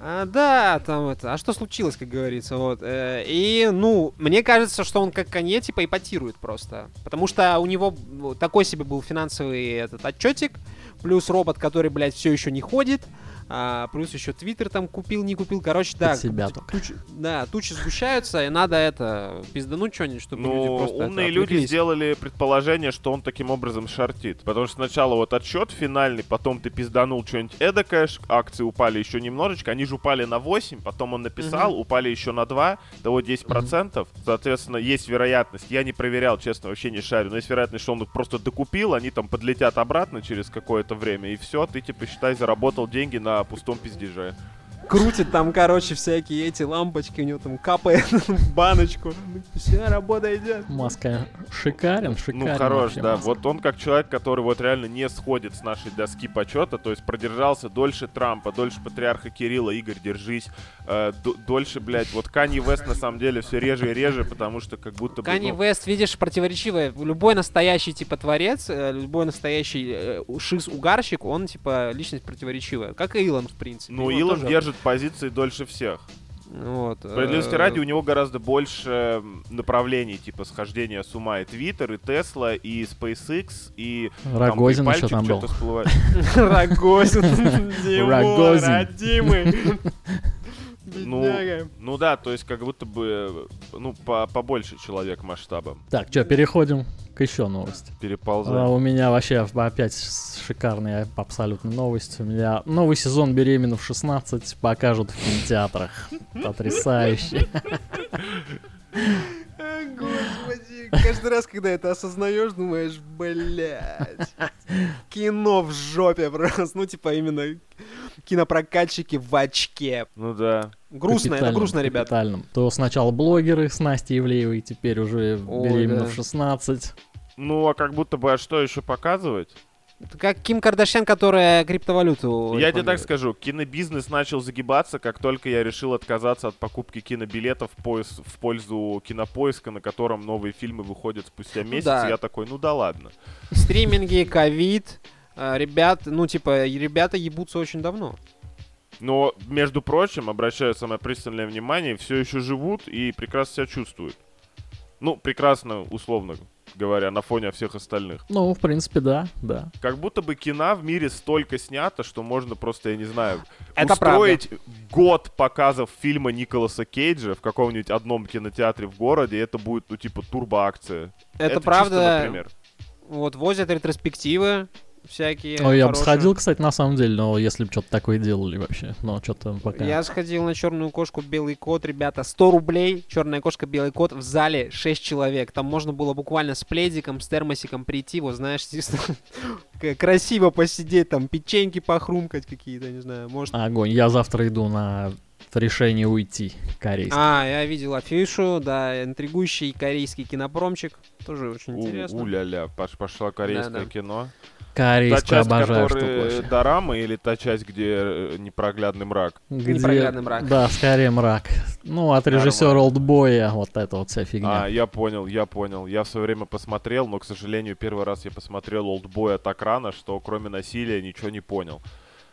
А, да, там это. А что случилось, как говорится, вот. э, и, ну, мне кажется, что он как Конье, типа, ипотирует просто. Потому что у него ну, такой себе был финансовый этот отчетик, плюс робот, который, блядь, все еще не ходит. А, плюс еще Твиттер там купил, не купил. Короче, да. Себя только. тучи- да, тучи сгущаются, и надо это пиздануть что-нибудь, чтобы люди Ну, просто это, умные люди отвлеклись. сделали предположение, что он таким образом шортит. Потому что сначала вот отчет финальный, потом ты пизданул что-нибудь эдакое, акции упали еще немножечко, они же упали на 8, потом он написал, упали еще на 2, того 10%. Соответственно, есть вероятность, я не проверял, честно, вообще не шарю, но есть вероятность, что он их просто докупил, они там подлетят обратно через какое-то время, и все, ты типа считай заработал деньги на пустом пиздеже. Крутит там, короче, всякие эти лампочки, у него там капает в баночку. Все, работа идет. Маска шикарен, шикарен. Ну, хорош, да. Маск. Вот он как человек, который вот реально не сходит с нашей доски почета, то есть продержался дольше Трампа, дольше патриарха Кирилла, Игорь, держись, э, дольше, блядь, вот Канье Вест на самом деле все реже и реже, потому что как будто бы... Канни ну, Вест, видишь, противоречивое. Любой настоящий, типа, творец, э, любой настоящий э, шиз-угарщик, он, типа, личность противоречивая. Как и Илон, в принципе. Ну, Он Илон тоже- держит позиции дольше всех. Вот. Справедливости э, ради, у него гораздо больше направлений, типа схождения с ума. И Твиттер, и Тесла, и SpaceX, и... Рогозин там еще там был. что-то всплывает. Рогозин. Димон, Рогозин. родимый. Ну, Бедняга. ну да, то есть как будто бы, ну, по побольше человек масштабом Так, что, переходим к еще новости. А, переползает. у меня вообще опять шикарная абсолютно новость. У меня новый сезон «Беременна в 16» покажут в кинотеатрах. Потрясающе. Господи, каждый раз, когда это осознаешь, думаешь, блядь, кино в жопе просто, ну, типа, именно кинопрокатчики в очке. Ну да. Грустно, это грустно, ребят. капитальным. То сначала блогеры с Настей Ивлеевой, теперь уже Ой, «Беременна да. в 16». Ну, а как будто бы, а что еще показывать? Как Ким Кардашьян, которая криптовалюту я тебе так скажу, кинобизнес начал загибаться, как только я решил отказаться от покупки кинобилетов в, пользу кинопоиска, на котором новые фильмы выходят спустя месяц. да. Я такой, ну да ладно. Стриминги, ковид, э, ребят, ну, типа, ребята ебутся очень давно. Но, между прочим, обращаю самое пристальное внимание, все еще живут и прекрасно себя чувствуют. Ну, прекрасно, условно говоря, на фоне всех остальных. Ну, в принципе, да, да. Как будто бы кино в мире столько снято, что можно просто, я не знаю, Это устроить год показов фильма Николаса Кейджа в каком-нибудь одном кинотеатре в городе, и это будет, ну, типа, турбоакция. Это, чисто, правда, например. вот возят ретроспективы всякие. Ну, я бы хорошие. сходил, кстати, на самом деле, но если бы что-то такое делали вообще. Но что-то пока... Я сходил на черную кошку, белый кот, ребята, 100 рублей, черная кошка, белый кот, в зале 6 человек. Там можно было буквально с пледиком, с термосиком прийти, вот знаешь, красиво посидеть, там печеньки похрумкать какие-то, не знаю, может. Огонь. Я завтра иду на решение уйти корейский. А, я видел афишу, да, интригующий корейский кинопромчик, тоже очень У- интересно. У-ля-ля, пош- пошло корейское Да-да. кино. Корейскую та часть, обожаю штуку которая вообще. дорамы или та часть, где э, непроглядный мрак? Где- Непроглядный мрак. Да, скорее мрак. Ну, от режиссера. Олдбоя вот эта вот вся фигня. А, я понял, я понял. Я в свое время посмотрел, но, к сожалению, первый раз я посмотрел Олдбоя так рано, что кроме насилия ничего не понял.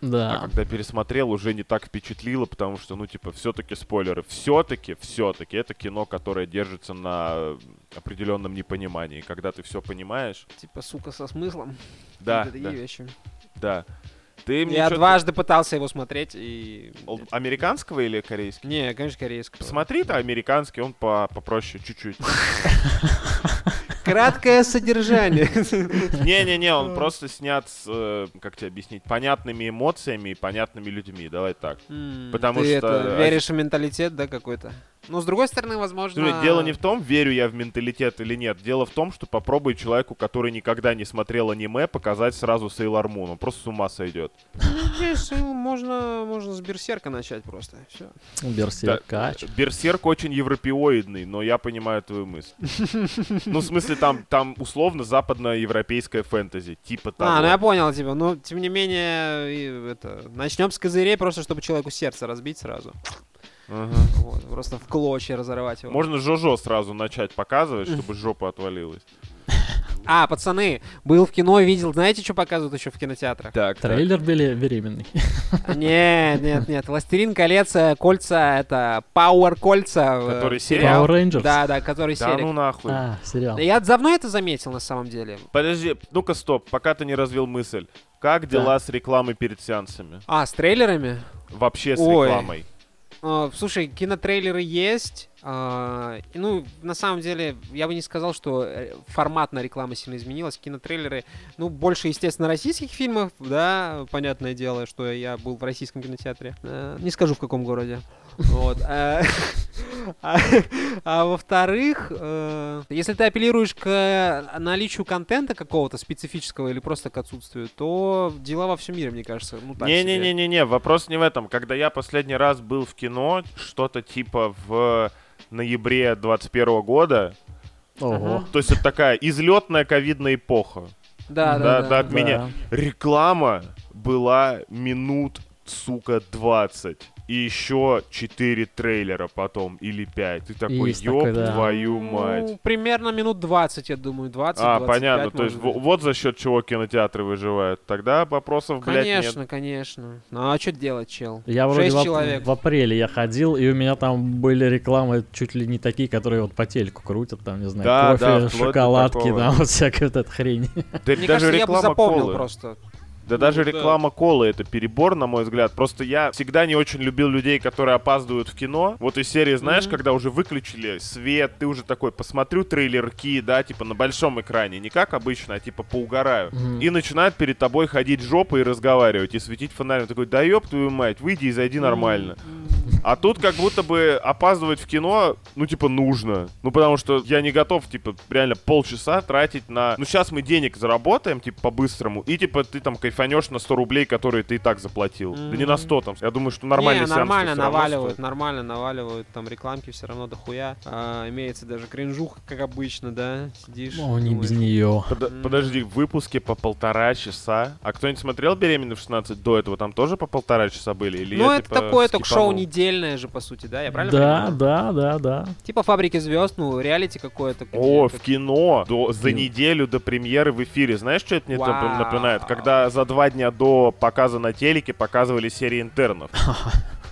А да. когда пересмотрел, уже не так впечатлило, потому что, ну, типа, все-таки спойлеры. Все-таки, все-таки это кино, которое держится на определенном непонимании. Когда ты все понимаешь, Типа, сука, со смыслом. да, да, вещи. да. Ты мне Я дважды пытался его смотреть и... Американского или корейского? Не, конечно, корейского. Посмотри-то американский, он по попроще чуть-чуть. Краткое содержание. Не-не-не, он просто снят с, э, как тебе объяснить, понятными эмоциями и понятными людьми. Давай так. Потому что- веришь в менталитет, да, какой-то? Ну, с другой стороны, возможно... Слушай, дело не в том, верю я в менталитет или нет. Дело в том, что попробуй человеку, который никогда не смотрел аниме, показать сразу Сейлор Мун. Он просто с ума сойдет. Здесь, ну, можно, можно с Берсерка начать просто. Все. Берсерка. а чё? Берсерк очень европеоидный, но я понимаю твою мысль. Ну, в смысле, там, там условно западноевропейская фэнтези. Типа того. А, ну я понял тебя. Но, тем не менее, это... начнем с козырей, просто чтобы человеку сердце разбить сразу. Ага. Вот, просто в клочья разорвать его. Можно Жожо сразу начать показывать, чтобы жопа отвалилась. А, пацаны, был в кино, видел, знаете, что показывают еще в кинотеатрах? Так, Трейлер бели- беременный. Нет, нет, нет. Властелин колец, э, кольца, это Power кольца. э, Который сериал. Power Rangers? Да, да, который Да серик. ну нахуй. А, сериал. Да Я давно это заметил, на самом деле. Подожди, ну-ка стоп, пока ты не развил мысль. Как дела с рекламой перед сеансами? А, с трейлерами? Вообще с Ой. рекламой. А, слушай, кинотрейлеры есть. а, ну, на самом деле, я бы не сказал, что э, форматная реклама сильно изменилась. Кинотрейлеры, ну, больше, естественно, российских фильмов, да, понятное дело, что я был в российском кинотеатре. Э, не скажу, в каком городе. Вот. А, а во-вторых, э, если ты апеллируешь к наличию контента какого-то специфического или просто к отсутствию, то дела во всем мире, мне кажется, ну так себе. Не-не-не-не, вопрос не в этом. Когда я последний раз был в кино, что-то типа в ноябре 21 года, Ого. то есть это такая излетная ковидная эпоха. Да, Да, да, да, да. от меня. Реклама была минут, сука, 20. И еще 4 трейлера потом, или 5. Ты такой, Есть ёб такой, да. твою Ну, мать. примерно минут 20, я думаю, 20 А, 25, понятно, то есть быть. вот за счет чего кинотеатры выживают. Тогда вопросов, блядь, нет. Конечно, конечно. Ну а что делать, чел? Я вроде в, человек. в апреле я ходил, и у меня там были рекламы чуть ли не такие, которые вот по телеку крутят, там, не знаю, Да, да, кофе, до шоколадки, там вот всякая вот эта хрень. Да Мне даже кажется, я бы запомнил колы. просто. Да Ну, даже да. реклама колы это перебор, на мой взгляд. Просто я всегда не очень любил людей, которые опаздывают в кино. Вот из серии, знаешь, Мгм. когда уже выключили свет, ты уже такой, посмотрю трейлерки, да, типа на большом экране, не как обычно, а типа поугараю. Мгм. И начинают перед тобой ходить жопой и разговаривать, и светить фонарем. Такой, да ёб твою мать, выйди и зайди нормально. А тут как будто бы опаздывать в кино, ну, типа, нужно. Ну, потому что я не готов, типа, реально полчаса тратить на... Ну, сейчас мы денег заработаем, типа, по-быстрому, и, типа, ты там кайфанешь на 100 рублей, которые ты и так заплатил. Да не на 100 там. Я думаю, что нормально не, нормально наваливают, нормально наваливают, там рекламки все равно дохуя. А, имеется даже кринжуха, как обычно, да? Сидишь. Ну, не без нее. М. Подожди, в выпуске по полтора часа. А кто-нибудь смотрел «Беременный в 16» до этого? Там тоже по полтора часа были? Или Ну, я, это типа, такое ток-шоу недельное же, по сути, да? Я правильно Да, понимаю? да, да, да. Типа «Фабрики звезд», ну, реалити какое-то. О, в кино до, за неделю до премьеры в эфире. Знаешь, что это мне напоминает? Когда за два дня до показа на телеке показывали серии интернов.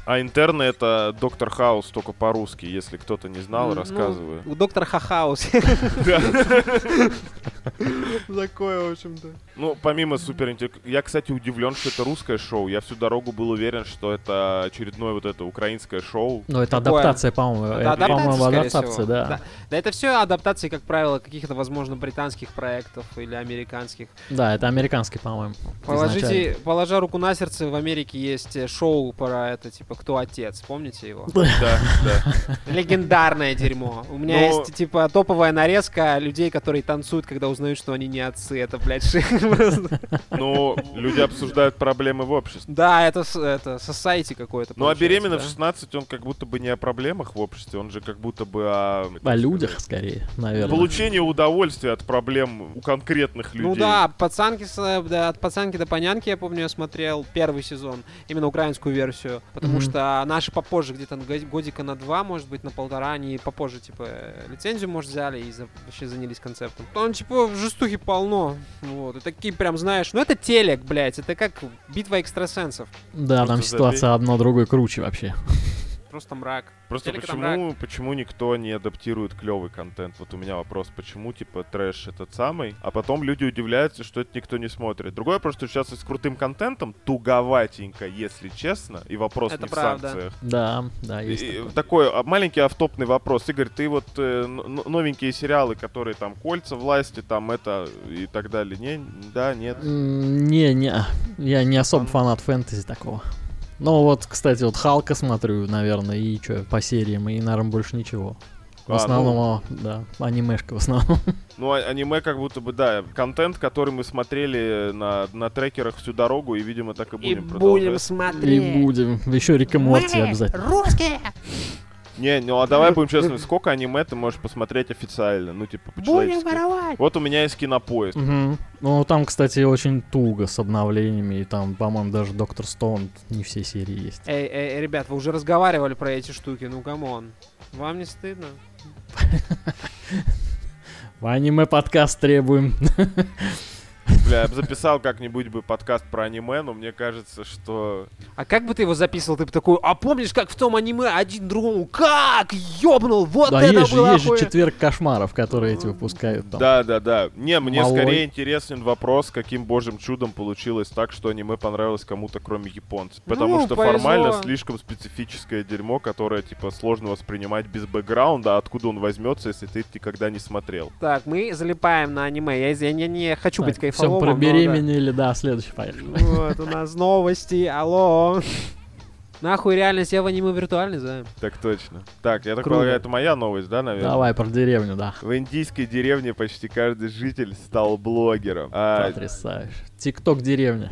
А интерны это Доктор Хаус только по-русски, если кто-то не знал, Ну, рассказываю. У доктора Хахаус. Такое, в общем-то. Ну, помимо супер Я, кстати, удивлен, что это русское шоу. Я всю дорогу был уверен, что это очередное вот это украинское шоу. Но это адаптация, по-моему. Это по-моему, адаптация, всего. да. Да, это все адаптации, как правило, каких-то, возможно, британских проектов или американских. Да, это американский, по-моему. Положите, изначально. положа руку на сердце, в Америке есть э, шоу про это, типа, кто отец, помните его? Да, да. Легендарное дерьмо. У меня Но- есть, типа, топовая нарезка людей, которые танцуют, когда узнают, что они не отцы. Это, блядь, шик просто. Но люди обсуждают проблемы в обществе. Да, это, с- это society какое-то. Ну, а беременный да. в 16, он как будто бы не о проблемах в обществе, он же как будто бы о... О людях, скорее, наверное. Получение удовольствия от проблем у конкретных людей. Ну да, пацанки, с, да, от пацанки до понянки, я помню, я смотрел первый сезон, именно украинскую версию, потому Мгм. что наши попозже, где-то годика на два, может быть, на полтора, они попозже, типа, лицензию, может, взяли и за- вообще занялись концептом. Там, типа, жестухи полно, вот, и такие прям, знаешь, ну это телек, блядь, это как битва экстрасенсов, Да, там ситуация одно другой круче вообще. Просто мрак. Просто Телек это почему, почему никто не адаптирует клевый контент? Вот у меня вопрос, почему типа трэш этот самый, а потом люди удивляются, что это никто не смотрит. Другое просто, что сейчас и с крутым контентом туговатенько, если честно, и вопрос Это не правда. в санкциях. Да, да, есть И- такое. такой а, маленький автопный вопрос. Игорь, ты вот э, новенькие сериалы, которые там кольца власти, там это и так далее. Не, да, нет. Не, не, я не особо фанат фэнтези такого. Ну вот, кстати, вот Халка смотрю, наверное, и что, по сериям, и, наверное, больше ничего. В А, основном, о, да, анимешка в основном. Ну, а- аниме как будто бы, да, контент, который мы смотрели на, на трекерах всю дорогу, и, видимо, так и И будем будем продолжать. И смотреть. будем. Еще Рик и Морти обязательно. русские! Не, ну а давай будем честны, сколько аниме ты можешь посмотреть официально? Ну, типа, Будем по-человечески. воровать! Вот у меня есть кинопоиск. Мгм. Ну, там, кстати, очень туго с обновлениями, и там, по-моему, даже Доктор Стоун не все серии есть. Эй, эй, ребят, вы уже разговаривали про эти штуки, ну come on. Вам не стыдно? В аниме-подкаст требуем. Бля, я бы записал как-нибудь бы подкаст про аниме, но мне кажется, что... А как бы ты его записывал? Ты бы такой, а помнишь, как в том аниме один другому, как ёбнул, вот Да, это есть же, было есть же четверг кошмаров, которые эти выпускают там. Да, да, да. Не, мне Малой. скорее интересен вопрос, каким божьим чудом получилось так, что аниме понравилось кому-то, кроме японцев. Потому Ну, что повезло. формально слишком специфическое дерьмо, которое, типа, сложно воспринимать без бэкграунда, а откуда он возьмется, если ты никогда не смотрел. Так, мы залипаем на аниме. Я, я не, не хочу быть все кайфоломом. про но да. да, следующий, поехали. Вот, у нас новости, алло. Нахуй реальность, я в аниме виртуальный, да. Так точно. Так, я так Круто. полагаю, это моя новость, да, наверное? Давай про деревню, да. В индийской деревне почти каждый житель стал блогером. А, Потрясающе. Тикток деревня.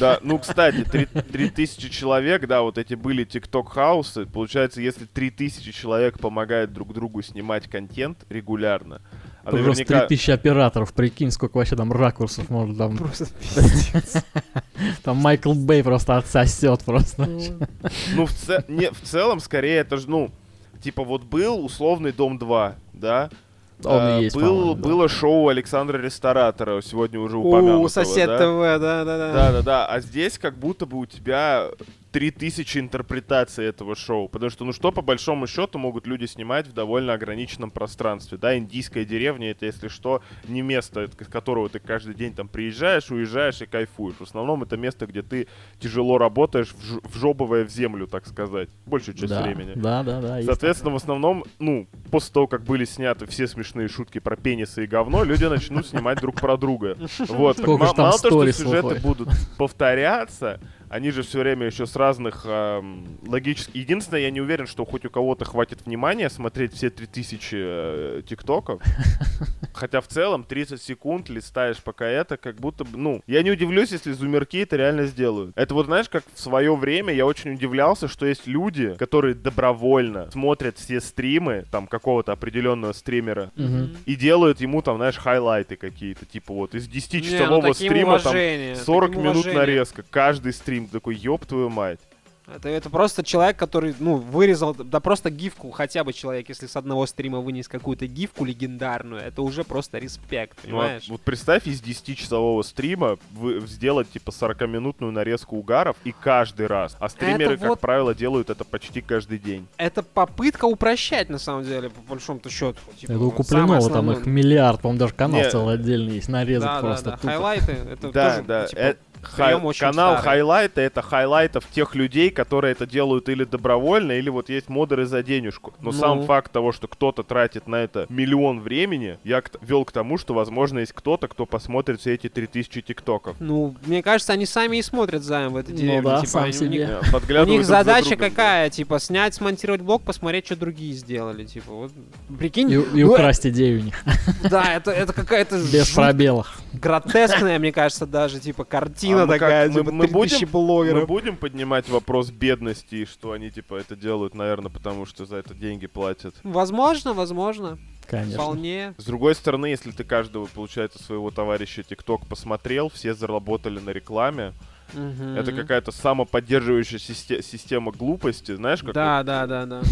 да, ну, кстати, три- 3000 человек, да, вот эти были тикток-хаусы. Получается, если 3000 человек помогают друг другу снимать контент регулярно, а Просто наверняка... 3000 операторов, прикинь, сколько вообще там ракурсов можно там. Просто пиздец. Там Майкл Бэй просто отсосет просто. Ну, в, не, в целом, скорее, это же, ну, типа вот был условный Дом 2, да? Он А, есть, был, да. Было шоу Александра Ресторатора, сегодня уже упомянутого, У, сосед да? ТВ, да-да-да. Да-да-да, а здесь как будто бы у тебя 3000 интерпретаций этого шоу. Потому что, ну что, по большому счету, могут люди снимать в довольно ограниченном пространстве. Да, индийская деревня, это, если что, не место, из которого ты каждый день там приезжаешь, уезжаешь и кайфуешь. В основном это место, где ты тяжело работаешь, вж- вжобывая в землю, так сказать, большую часть да, времени. Да, да, да. Соответственно, в основном, ну, после того, как были сняты все смешные шутки про пенисы и говно, люди начнут снимать друг про друга. Вот. Мало то, что сюжеты будут повторяться, они же все время еще с разных эм, логических... Единственное, я не уверен, что хоть у кого-то хватит внимания смотреть все 3000 э, тиктоков. Хотя в целом 30 секунд листаешь пока это, как будто бы, ну, я не удивлюсь, если зумерки это реально сделают. Это вот, знаешь, как в свое время я очень удивлялся, что есть люди, которые добровольно смотрят все стримы, там, какого-то определенного стримера, Мгм. и делают ему там, знаешь, хайлайты какие-то, типа вот из Не, 10-часового ну, таким стрима там уважение, 40 таким минут уважение. нарезка, каждый стрим такой, ёб твою мать. Это, это просто человек, который, ну, вырезал, да просто гифку, хотя бы человек, если с одного стрима вынес какую-то гифку легендарную, это уже просто респект, Ну, а понимаешь? вот представь из 10-часового стрима вы- сделать типа 40-минутную нарезку угаров и каждый раз. А стримеры, как вот- правило, делают это почти каждый день. Это попытка упрощать, на самом деле, по большому-то счету. Типа, Это у Куплинова там их миллиард, по-моему, даже канал Не. целый отдельный есть, нарезок Да, да, просто да. тупо. Хайлайты, это Да, тоже, да. типа, хай- очень канал старый. хайлайта это хайлайтов тех людей, которые это делают или добровольно, или вот есть модеры за денежку. Но Ну. сам факт того, что кто-то тратит на это миллион времени, я к- вел к тому, что, возможно, есть кто-то, кто посмотрит все эти 3000 тиктоков. Ну, мне кажется, они сами и смотрят Займ в этой Ну деревне. да, типа, сам они- у себе. них- Э, У них друг за задача другом, да. какая? Типа, снять, смонтировать влог, посмотреть, что другие сделали. Типа, вот, прикинь. И, и ну, украсть идею у них, Да, это, это какая-то без пробелов. гротескная, мне кажется, даже, типа, картина А мы как, такая, мы- типа, мы 3000 будем- блогеров. Мы будем поднимать вопрос бедности, и что они, типа, это делают, наверное, потому что за это деньги платят. Возможно, возможно. Конечно. Вполне. С другой стороны, если ты каждого, получается, своего товарища ТикТок посмотрел, все заработали на рекламе, Мгм. это какая-то самоподдерживающая систе- система глупости, знаешь, как Да, да, да, да.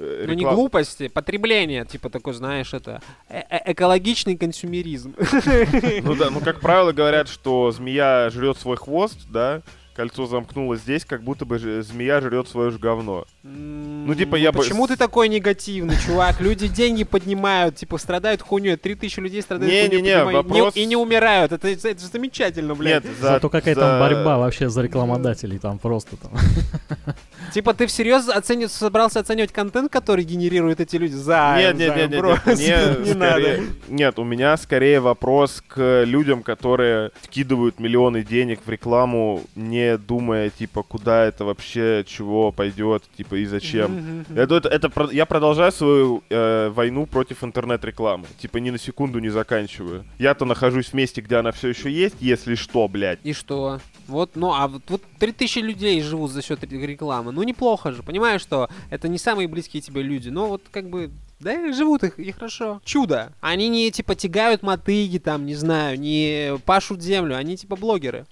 Вот, э, Ну не реклам- глупости, потребление, типа такой, знаешь, это э- э- экологичный консюмеризм. Ну да, ну как правило говорят, что змея жрет свой хвост, да, кольцо замкнулось здесь, как будто бы же змея жрет свое же говно. Ну, типа, я бы- Почему ты такой негативный, чувак? Люди деньги поднимают, типа, страдают хуйней. Три тысячи людей страдают хуйней, Не-не-не, вопрос- и не умирают. Это, это, это замечательно, блядь. Нет, за, Зато какая за- там борьба вообще за рекламодателей, там просто там. Типа, ты всерьез оцени... собрался оценивать контент, который генерируют эти люди? За, Нет, нет, нет, нет, нет, мне не надо. скорее- Нет, у меня скорее вопрос к людям, которые вкидывают миллионы денег в рекламу, не думая, типа, куда это вообще, чего пойдет, типа, и зачем. Это, это, это про- я продолжаю свою э, войну против интернет-рекламы. Типа, ни на секунду не заканчиваю. Я-то нахожусь в месте, где она все еще есть, если что, блядь. И что? Вот, ну, а вот, вот 3000 людей живут за счет ре- рекламы. Ну, неплохо же. Понимаешь, что это не самые близкие тебе люди. Но вот как бы, да, и живут их, и хорошо. Чудо. Они не, типа, тягают мотыги там, не знаю, не пашут землю. Они, типа, блогеры.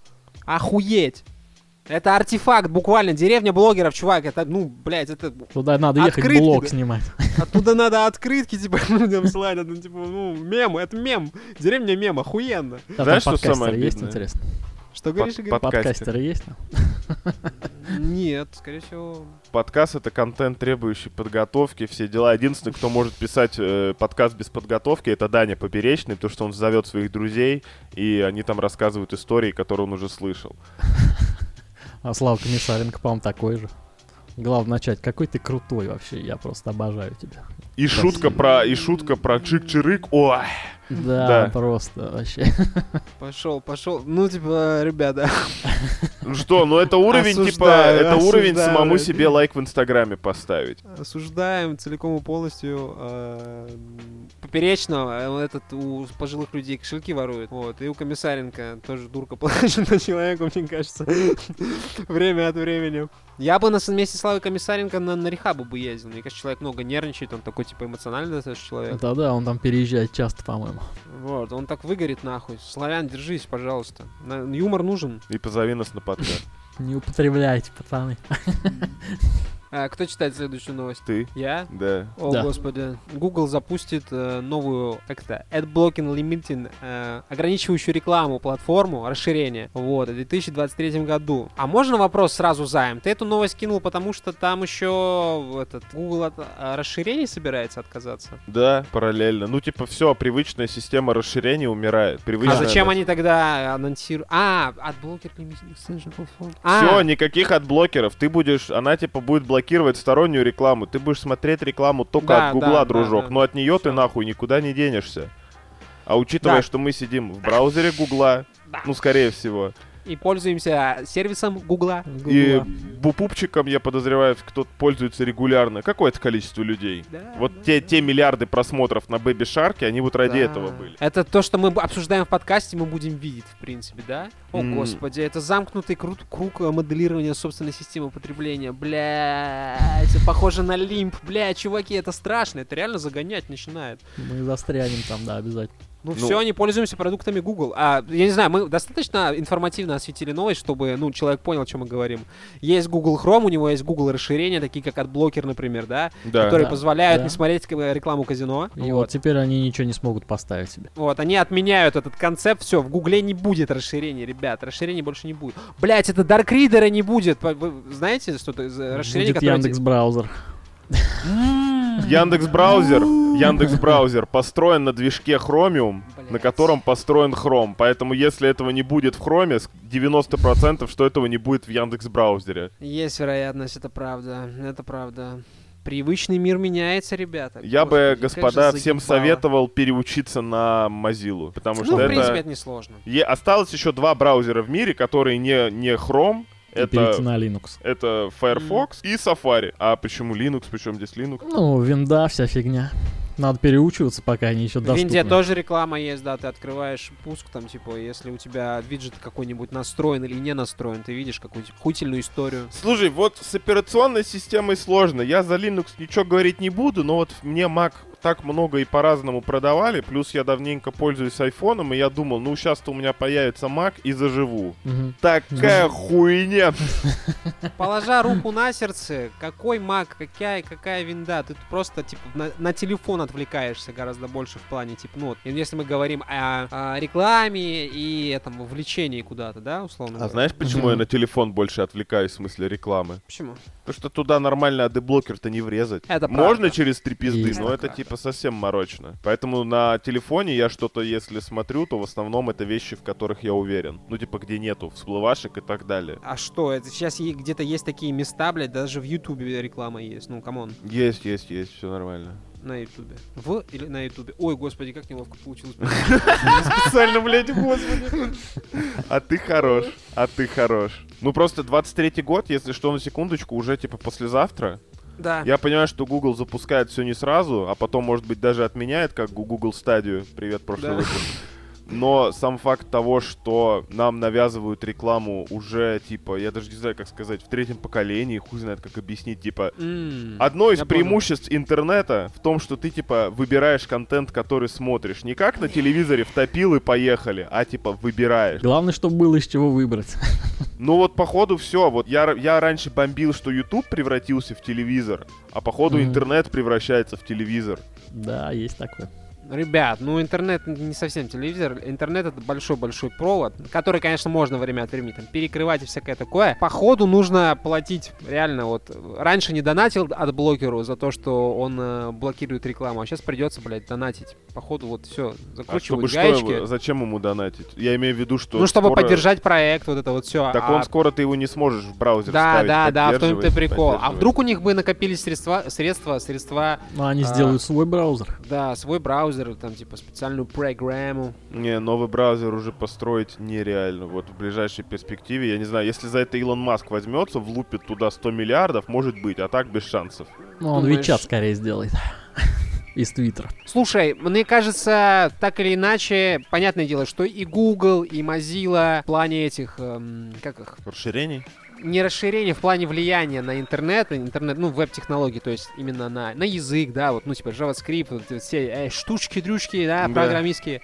Охуеть. Это артефакт, буквально. Деревня блогеров, чувак. Это, ну, блядь, это... Туда надо ехать Открытки, блог да. снимать. Оттуда надо открытки, типа, людям слать. Это, типа, ну, мем, это мем. Деревня мем, охуенно. А Знаешь, что самое подкастеры есть, обидное? интересно? Что говоришь, Под- Игорь? под- Подкастеры есть? Нет, скорее всего... Подкаст это контент, требующий подготовки, все дела. Единственный, кто может писать э, подкаст без подготовки, это Даня Поперечный, потому что он зовет своих друзей, и они там рассказывают истории, которые он уже слышал. А Слава Комиссаренко, по-моему, такой же. Главное начать. Какой ты крутой вообще. Я просто обожаю тебя. И шутка про, и шутка про чик-чирык. Ой, Да, Да. просто вообще. Пошел, пошел. Ну, типа, ребята. Ну что, ну это уровень, типа, Осуждаю, это уровень самому себе лайк в Инстаграме поставить. осуждаем целиком и полностью э, поперечно э, этот у пожилых людей кошельки ворует. Вот. И у Комиссаренко тоже дурка положена человеку, мне кажется. Время от времени. Я бы на с- месте Славы Комиссаренко на, на рехабу бы ездил. Мне кажется, человек много нервничает, он такой, типа, эмоциональный достаточно человек. Да-да, он там переезжает часто, по-моему. Вот, он так выгорит нахуй. Славян, держись, пожалуйста. На- юмор нужен. И позови нас на подкаст. Не употребляйте, пацаны. А, кто читает следующую новость? Ты? Я? Да. О, Да. господи. Google запустит э, новую, как то AdBlocking Limiting, э, ограничивающую рекламу платформу, расширение, вот, в 2023 году. А можно вопрос сразу займ? Ты эту новость кинул, потому что там еще этот Google от э, расширений собирается отказаться? Да, параллельно. Ну, типа, все, привычная система расширения умирает. А Привычная зачем они тогда анонсируют? А, AdBlocker Limiting Extension Platform. А, Все, никаких адблокеров. Ты будешь, она типа будет блокировать стороннюю рекламу. Ты будешь смотреть рекламу только Да, от Гугла, да, да, дружок. да. Но от нее ты нахуй никуда не денешься. А учитывая, Да. что мы сидим в браузере Гугла, Да. ну, скорее всего, и пользуемся сервисом Гугла. и ютубчиком, я подозреваю, кто пользуется регулярно, какое-то количество людей. Да, Вот да, те, да. те миллиарды просмотров на Baby Shark, они вот ради Да. этого были. Это то, что мы обсуждаем в подкасте, мы будем видеть, в принципе, да? О, М. господи, это замкнутый крут- круг э, моделирования собственной системы потребления. Блядь, это похоже на лимп. Бля, чуваки, это страшно, это реально загонять начинает. Мы застрянем там, да, обязательно. Ну, Ну. все, не пользуемся продуктами Google. А, я не знаю, мы достаточно информативно осветили новость, чтобы, ну, человек понял, о чем мы говорим. Есть Google Chrome, у него есть Google расширения, такие как AdBlocker, например, да? Да. которые Да, позволяют да. не смотреть э, рекламу казино. И вот теперь они ничего не смогут поставить себе. Вот, они отменяют этот концепт, все, в Гугле не будет расширений, ребят, расширений больше не будет. Блять, это Dark Reader не будет. Вы знаете, что это за расширение, Будет которое... Яндекс браузер. Яндекс Браузер, построен на движке Chromium, на Блядь. котором построен Chrome. Поэтому если этого не будет в Chrome, с- 90% что этого не будет в Яндекс Браузере. Есть вероятность, это правда, это правда. Привычный мир меняется, ребята. Я бы, Господи, как господа, же всем советовал переучиться на Mozilla, потому Ну, что в это... принципе, это несложно. Е- Осталось еще два браузера в мире, которые не, не Chrome, И перейти это, на Linux. это Firefox и Safari. А почему Linux? Причем здесь Linux? Ну, винда, вся фигня. Надо переучиваться, пока они еще В доступны. Винде тоже реклама есть, да, ты открываешь пуск, там, типа, если у тебя виджет какой-нибудь настроен или не настроен, ты видишь какую-нибудь хутильную историю. Слушай, вот с операционной системой сложно. Я за Linux ничего говорить не буду, но вот мне Mac так много и по-разному продавали, плюс я давненько пользуюсь айфоном, и я думал, ну сейчас-то у меня появится Mac и заживу. Мгм. Такая хуйня. Положа руку на сердце, какой маг, какая, какая винда, ты просто, типа, на, на телефон отвлекаешься гораздо больше в плане, типа, ну, вот, если мы говорим о, о рекламе и этом вовлечении куда-то, да, условно А говоря. знаешь, почему Мгм. я на телефон больше отвлекаюсь в смысле рекламы? Почему? Потому что туда нормально адблокер-то не врезать. Это Можно правда. через три пизды, Это но это правда. типа совсем морочно. Поэтому на телефоне я что-то, если смотрю, то в основном это вещи, в которых я уверен. Ну, типа, где нету всплывашек и так далее. А что, это сейчас где-то есть такие места, блядь, даже в Ютубе реклама есть, ну, come on, Есть, есть, есть, все нормально. На Ютубе. В или на Ютубе? Ой, господи, как неловко получилось. Специально, блядь, господи. А ты хорош, а ты хорош. Ну просто 23-й год, если что, на секундочку, уже типа послезавтра. Да. Я понимаю, что Google запускает все не сразу, а потом, может быть, даже отменяет, как Google стадию. Привет, прошлый Да. выпуск. Но сам факт того, что нам навязывают рекламу уже, типа, я даже не знаю, как сказать, в третьем поколении, хуй знает, как объяснить, типа, М, Одно из я понял. преимуществ интернета в том, что ты, типа, выбираешь контент, который смотришь. Не как на телевизоре втопил и поехали, а, типа, выбираешь. Главное, чтобы было из чего выбрать. Ну вот, походу, все. Вот я, я раньше бомбил, что YouTube превратился в телевизор, а походу Мгм. интернет превращается в телевизор. Да, есть такое. Ребят, ну интернет не совсем телевизор. Интернет это большой-большой провод, который, конечно, можно время от времени там перекрывать и всякое такое. Походу нужно платить реально вот. Раньше не донатил от блокеру за то, что он э, блокирует рекламу, а сейчас придется, блядь, донатить. Походу вот все, А закручивают чтобы что, гаечки. его- зачем ему донатить? Я имею в виду, что ну, чтобы скоро- поддержать проект, вот это вот все. Так он скоро ты его не сможешь в браузер Да, вставить, да, да, в том-то прикол. А вдруг у них бы накопились средства, средства, средства, Но они А. сделают свой браузер. да, свой браузер браузер, там, типа, специальную программу. Не, новый браузер уже построить нереально. Вот в ближайшей перспективе, я не знаю, если за это Илон Маск возьмется, влупит туда 100 миллиардов, может быть, а так без шансов. Ну, он Думаешь- Вичат скорее сделает. Из Твиттера. Слушай, мне кажется, так или иначе, понятное дело, что и Google, и Mozilla в плане этих, эм, как их, Расширений? Не расширение в плане влияния на интернет, интернет, ну, веб-технологии, то есть именно на, на язык, да, вот, ну, типа JavaScript, вот все э, штучки-дрючки, да, Да. программистские.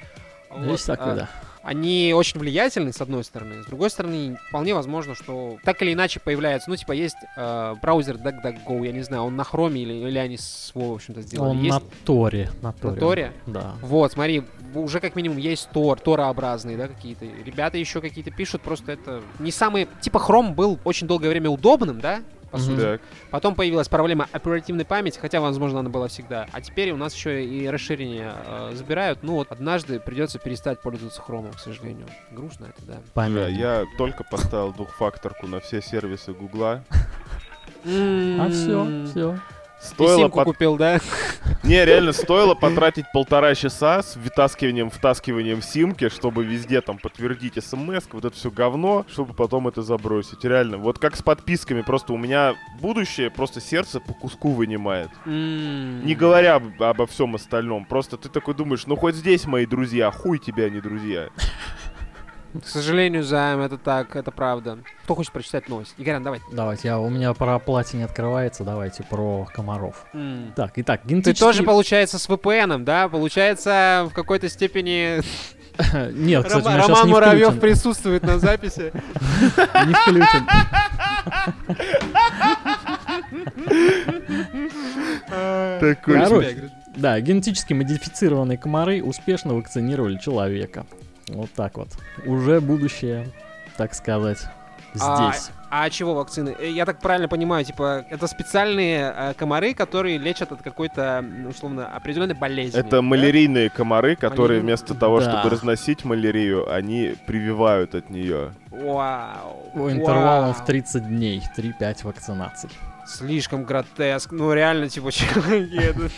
Вот, Есть такое, а, да. Они очень влиятельны, с одной стороны. С другой стороны, вполне возможно, что так или иначе появляются, ну, типа, есть э, браузер DuckDuckGo, я не знаю, он на Хроме или, или они свой, в общем-то, сделали. Он есть на Торе. На Торе. Торе? Да. Вот, смотри, уже как минимум есть Тор, торообразные, да, какие-то. Ребята еще какие-то пишут, просто это не самый... Типа Chrome был очень долгое время удобным, да, по сути. Так. Потом появилась проблема оперативной памяти, хотя, возможно, она была всегда. А теперь у нас еще и расширение э, забирают. Ну вот однажды придется перестать пользоваться хромом, к сожалению. Грустно это, да. Да, Память. я только поставил двухфакторку на все сервисы Гугла. А все, все. Стоило пот- купил, да? Не, реально, стоило потратить полтора часа с вытаскиванием, втаскиванием симки, чтобы везде там подтвердить смс, вот это все говно, чтобы потом это забросить. Реально, вот как с подписками, просто у меня будущее просто сердце по куску вынимает. Не говоря об- обо всем остальном. Просто ты такой думаешь, ну хоть здесь мои друзья, хуй тебя, не друзья. К сожалению, Займ, это так, это правда. Кто хочет прочитать новость? Игорян, давай. Давайте, я, у меня про платье не открывается, давайте про комаров. М. Так, итак, Ты генетические... тоже, получается, с VPN, да? Получается, в какой-то степени Нет, кстати, Рома- Роман не Муравьев присутствует на записи. Не включен. Такой Короче, да, генетически модифицированные комары успешно вакцинировали человека. Вот так вот. Уже будущее, так сказать, здесь. А чего вакцины? Э, Я так правильно понимаю, типа, это специальные э, комары, которые лечат от какой-то, условно, определенной болезни. Это да? малярийные комары, которые Малярийные? вместо того, Да. чтобы разносить малярию, они прививают от нее. Вау. По интервалом в 30 дней, 3-5 вакцинаций. Слишком гротеск. Ну, реально, типа, чуваки, это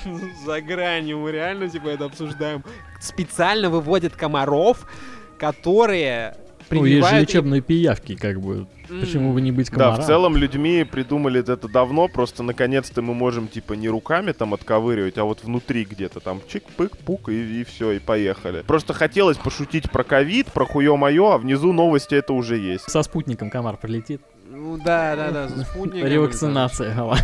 за гранью. Мы реально, типа, это обсуждаем. Специально выводят комаров, которые Ну, есть же лечебные пиявки, как бы. М. Почему бы не быть Да, комаром? в целом людьми придумали это давно, просто наконец-то мы можем типа не руками там отковыривать, а вот внутри где-то там чик-пык-пук и, все, и поехали. Просто хотелось пошутить про ковид, про хуё-моё, а внизу новости это уже есть. Со спутником комар прилетит. Ну, да, да, да, за спутником. Ревакцинация. ава.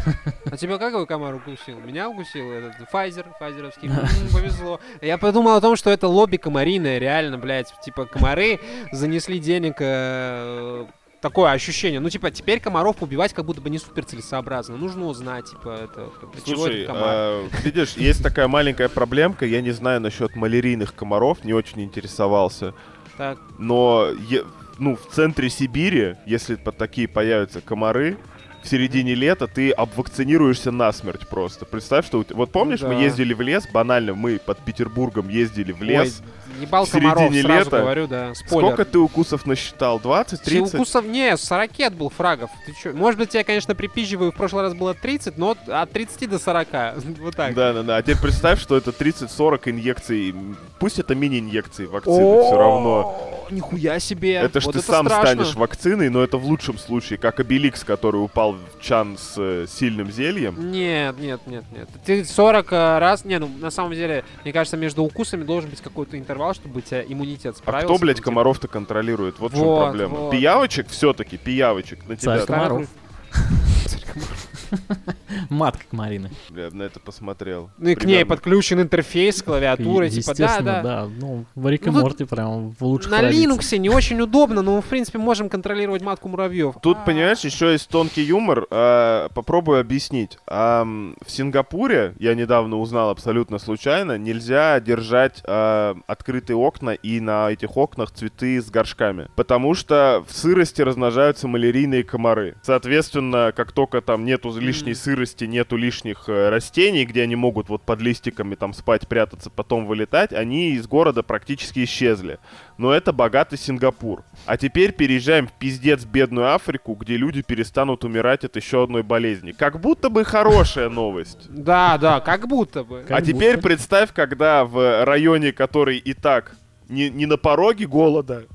А тебя какой комар укусил? Меня укусил этот Pfizer. М, Повезло. Я подумал о том, что это лобби комариное, реально, блядь. Типа комары занесли денег э, такое ощущение. Ну, типа, теперь комаров убивать как будто бы не супер целесообразно. Нужно узнать, типа, это, чего Слушай, э, видишь, есть такая маленькая проблемка, я не знаю насчет малярийных комаров, не очень интересовался, Так, но е- ну, в центре Сибири, если по- такие появятся комары, в середине лета ты обвакцинируешься насмерть просто. Представь, что... Вот помнишь, мы да. ездили в лес, банально, мы под Петербургом ездили в лес. ой, ебал в середине комаров, сразу лета. говорю, да. Спойлер. Сколько ты укусов насчитал? 20, Все 30? укусов, не, с ракет был фрагов. Ты чё? Может быть, я, конечно, припизживаю, в прошлый раз было 30, но от- от 30 до 40. Вот так. Да, да, да. А теперь представь, что это 30-40 инъекций. Пусть это мини-инъекции вакцины, все равно. Нихуя себе. Это ж Вот ты сам страшно. станешь вакциной, но это в лучшем случае, как Обеликс, который упал в чан с э, сильным зельем. Нет, нет, нет, нет. Ты 40 э, раз... Не, ну, на самом деле, мне кажется, между укусами должен быть какой-то интервал, чтобы у тебя иммунитет А справился. кто, блядь, комаров-то контролирует? Вот, в чем Вот, проблема. вот. Пиявочек все-таки, пиявочек на тебя. Царь комаров. Матка комарины. Бля, на это посмотрел. Ну и к ней подключен интерфейс, клавиатура, И, типа, да, естественно, да. Ну, в Рик и Ну, Морти прям в лучших На. Linux не очень удобно, но мы, в принципе, можем контролировать матку муравьев. Тут, А, понимаешь, еще есть тонкий юмор. А, попробую объяснить. А, в Сингапуре, я недавно узнал абсолютно случайно, нельзя держать открытые окна и на этих окнах цветы с горшками. Потому что в сырости размножаются малярийные комары. Соответственно, как только там нету лишней М. сырости нету лишних э, растений, где они могут вот под листиками там спать, прятаться, потом вылетать, они из города практически исчезли. Но это богатый Сингапур. А теперь переезжаем в пиздец бедную Африку, где люди перестанут умирать от еще одной болезни. Как будто бы хорошая новость. Да, да, как будто бы. А теперь представь, когда в районе, который и так не, не на пороге голода,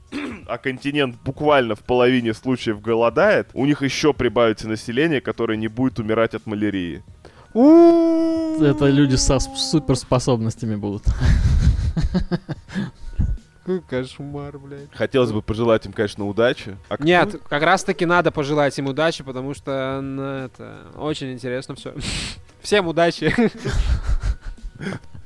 а континент буквально в половине случаев голодает, у них еще прибавится население, которое не будет умирать от малярии. Это люди со суперспособностями будут. Какой кошмар, блядь. Хотелось бы пожелать им, конечно, удачи. А кто- Нет, как раз таки надо пожелать им удачи, потому что ну, это очень интересно все. Всем удачи.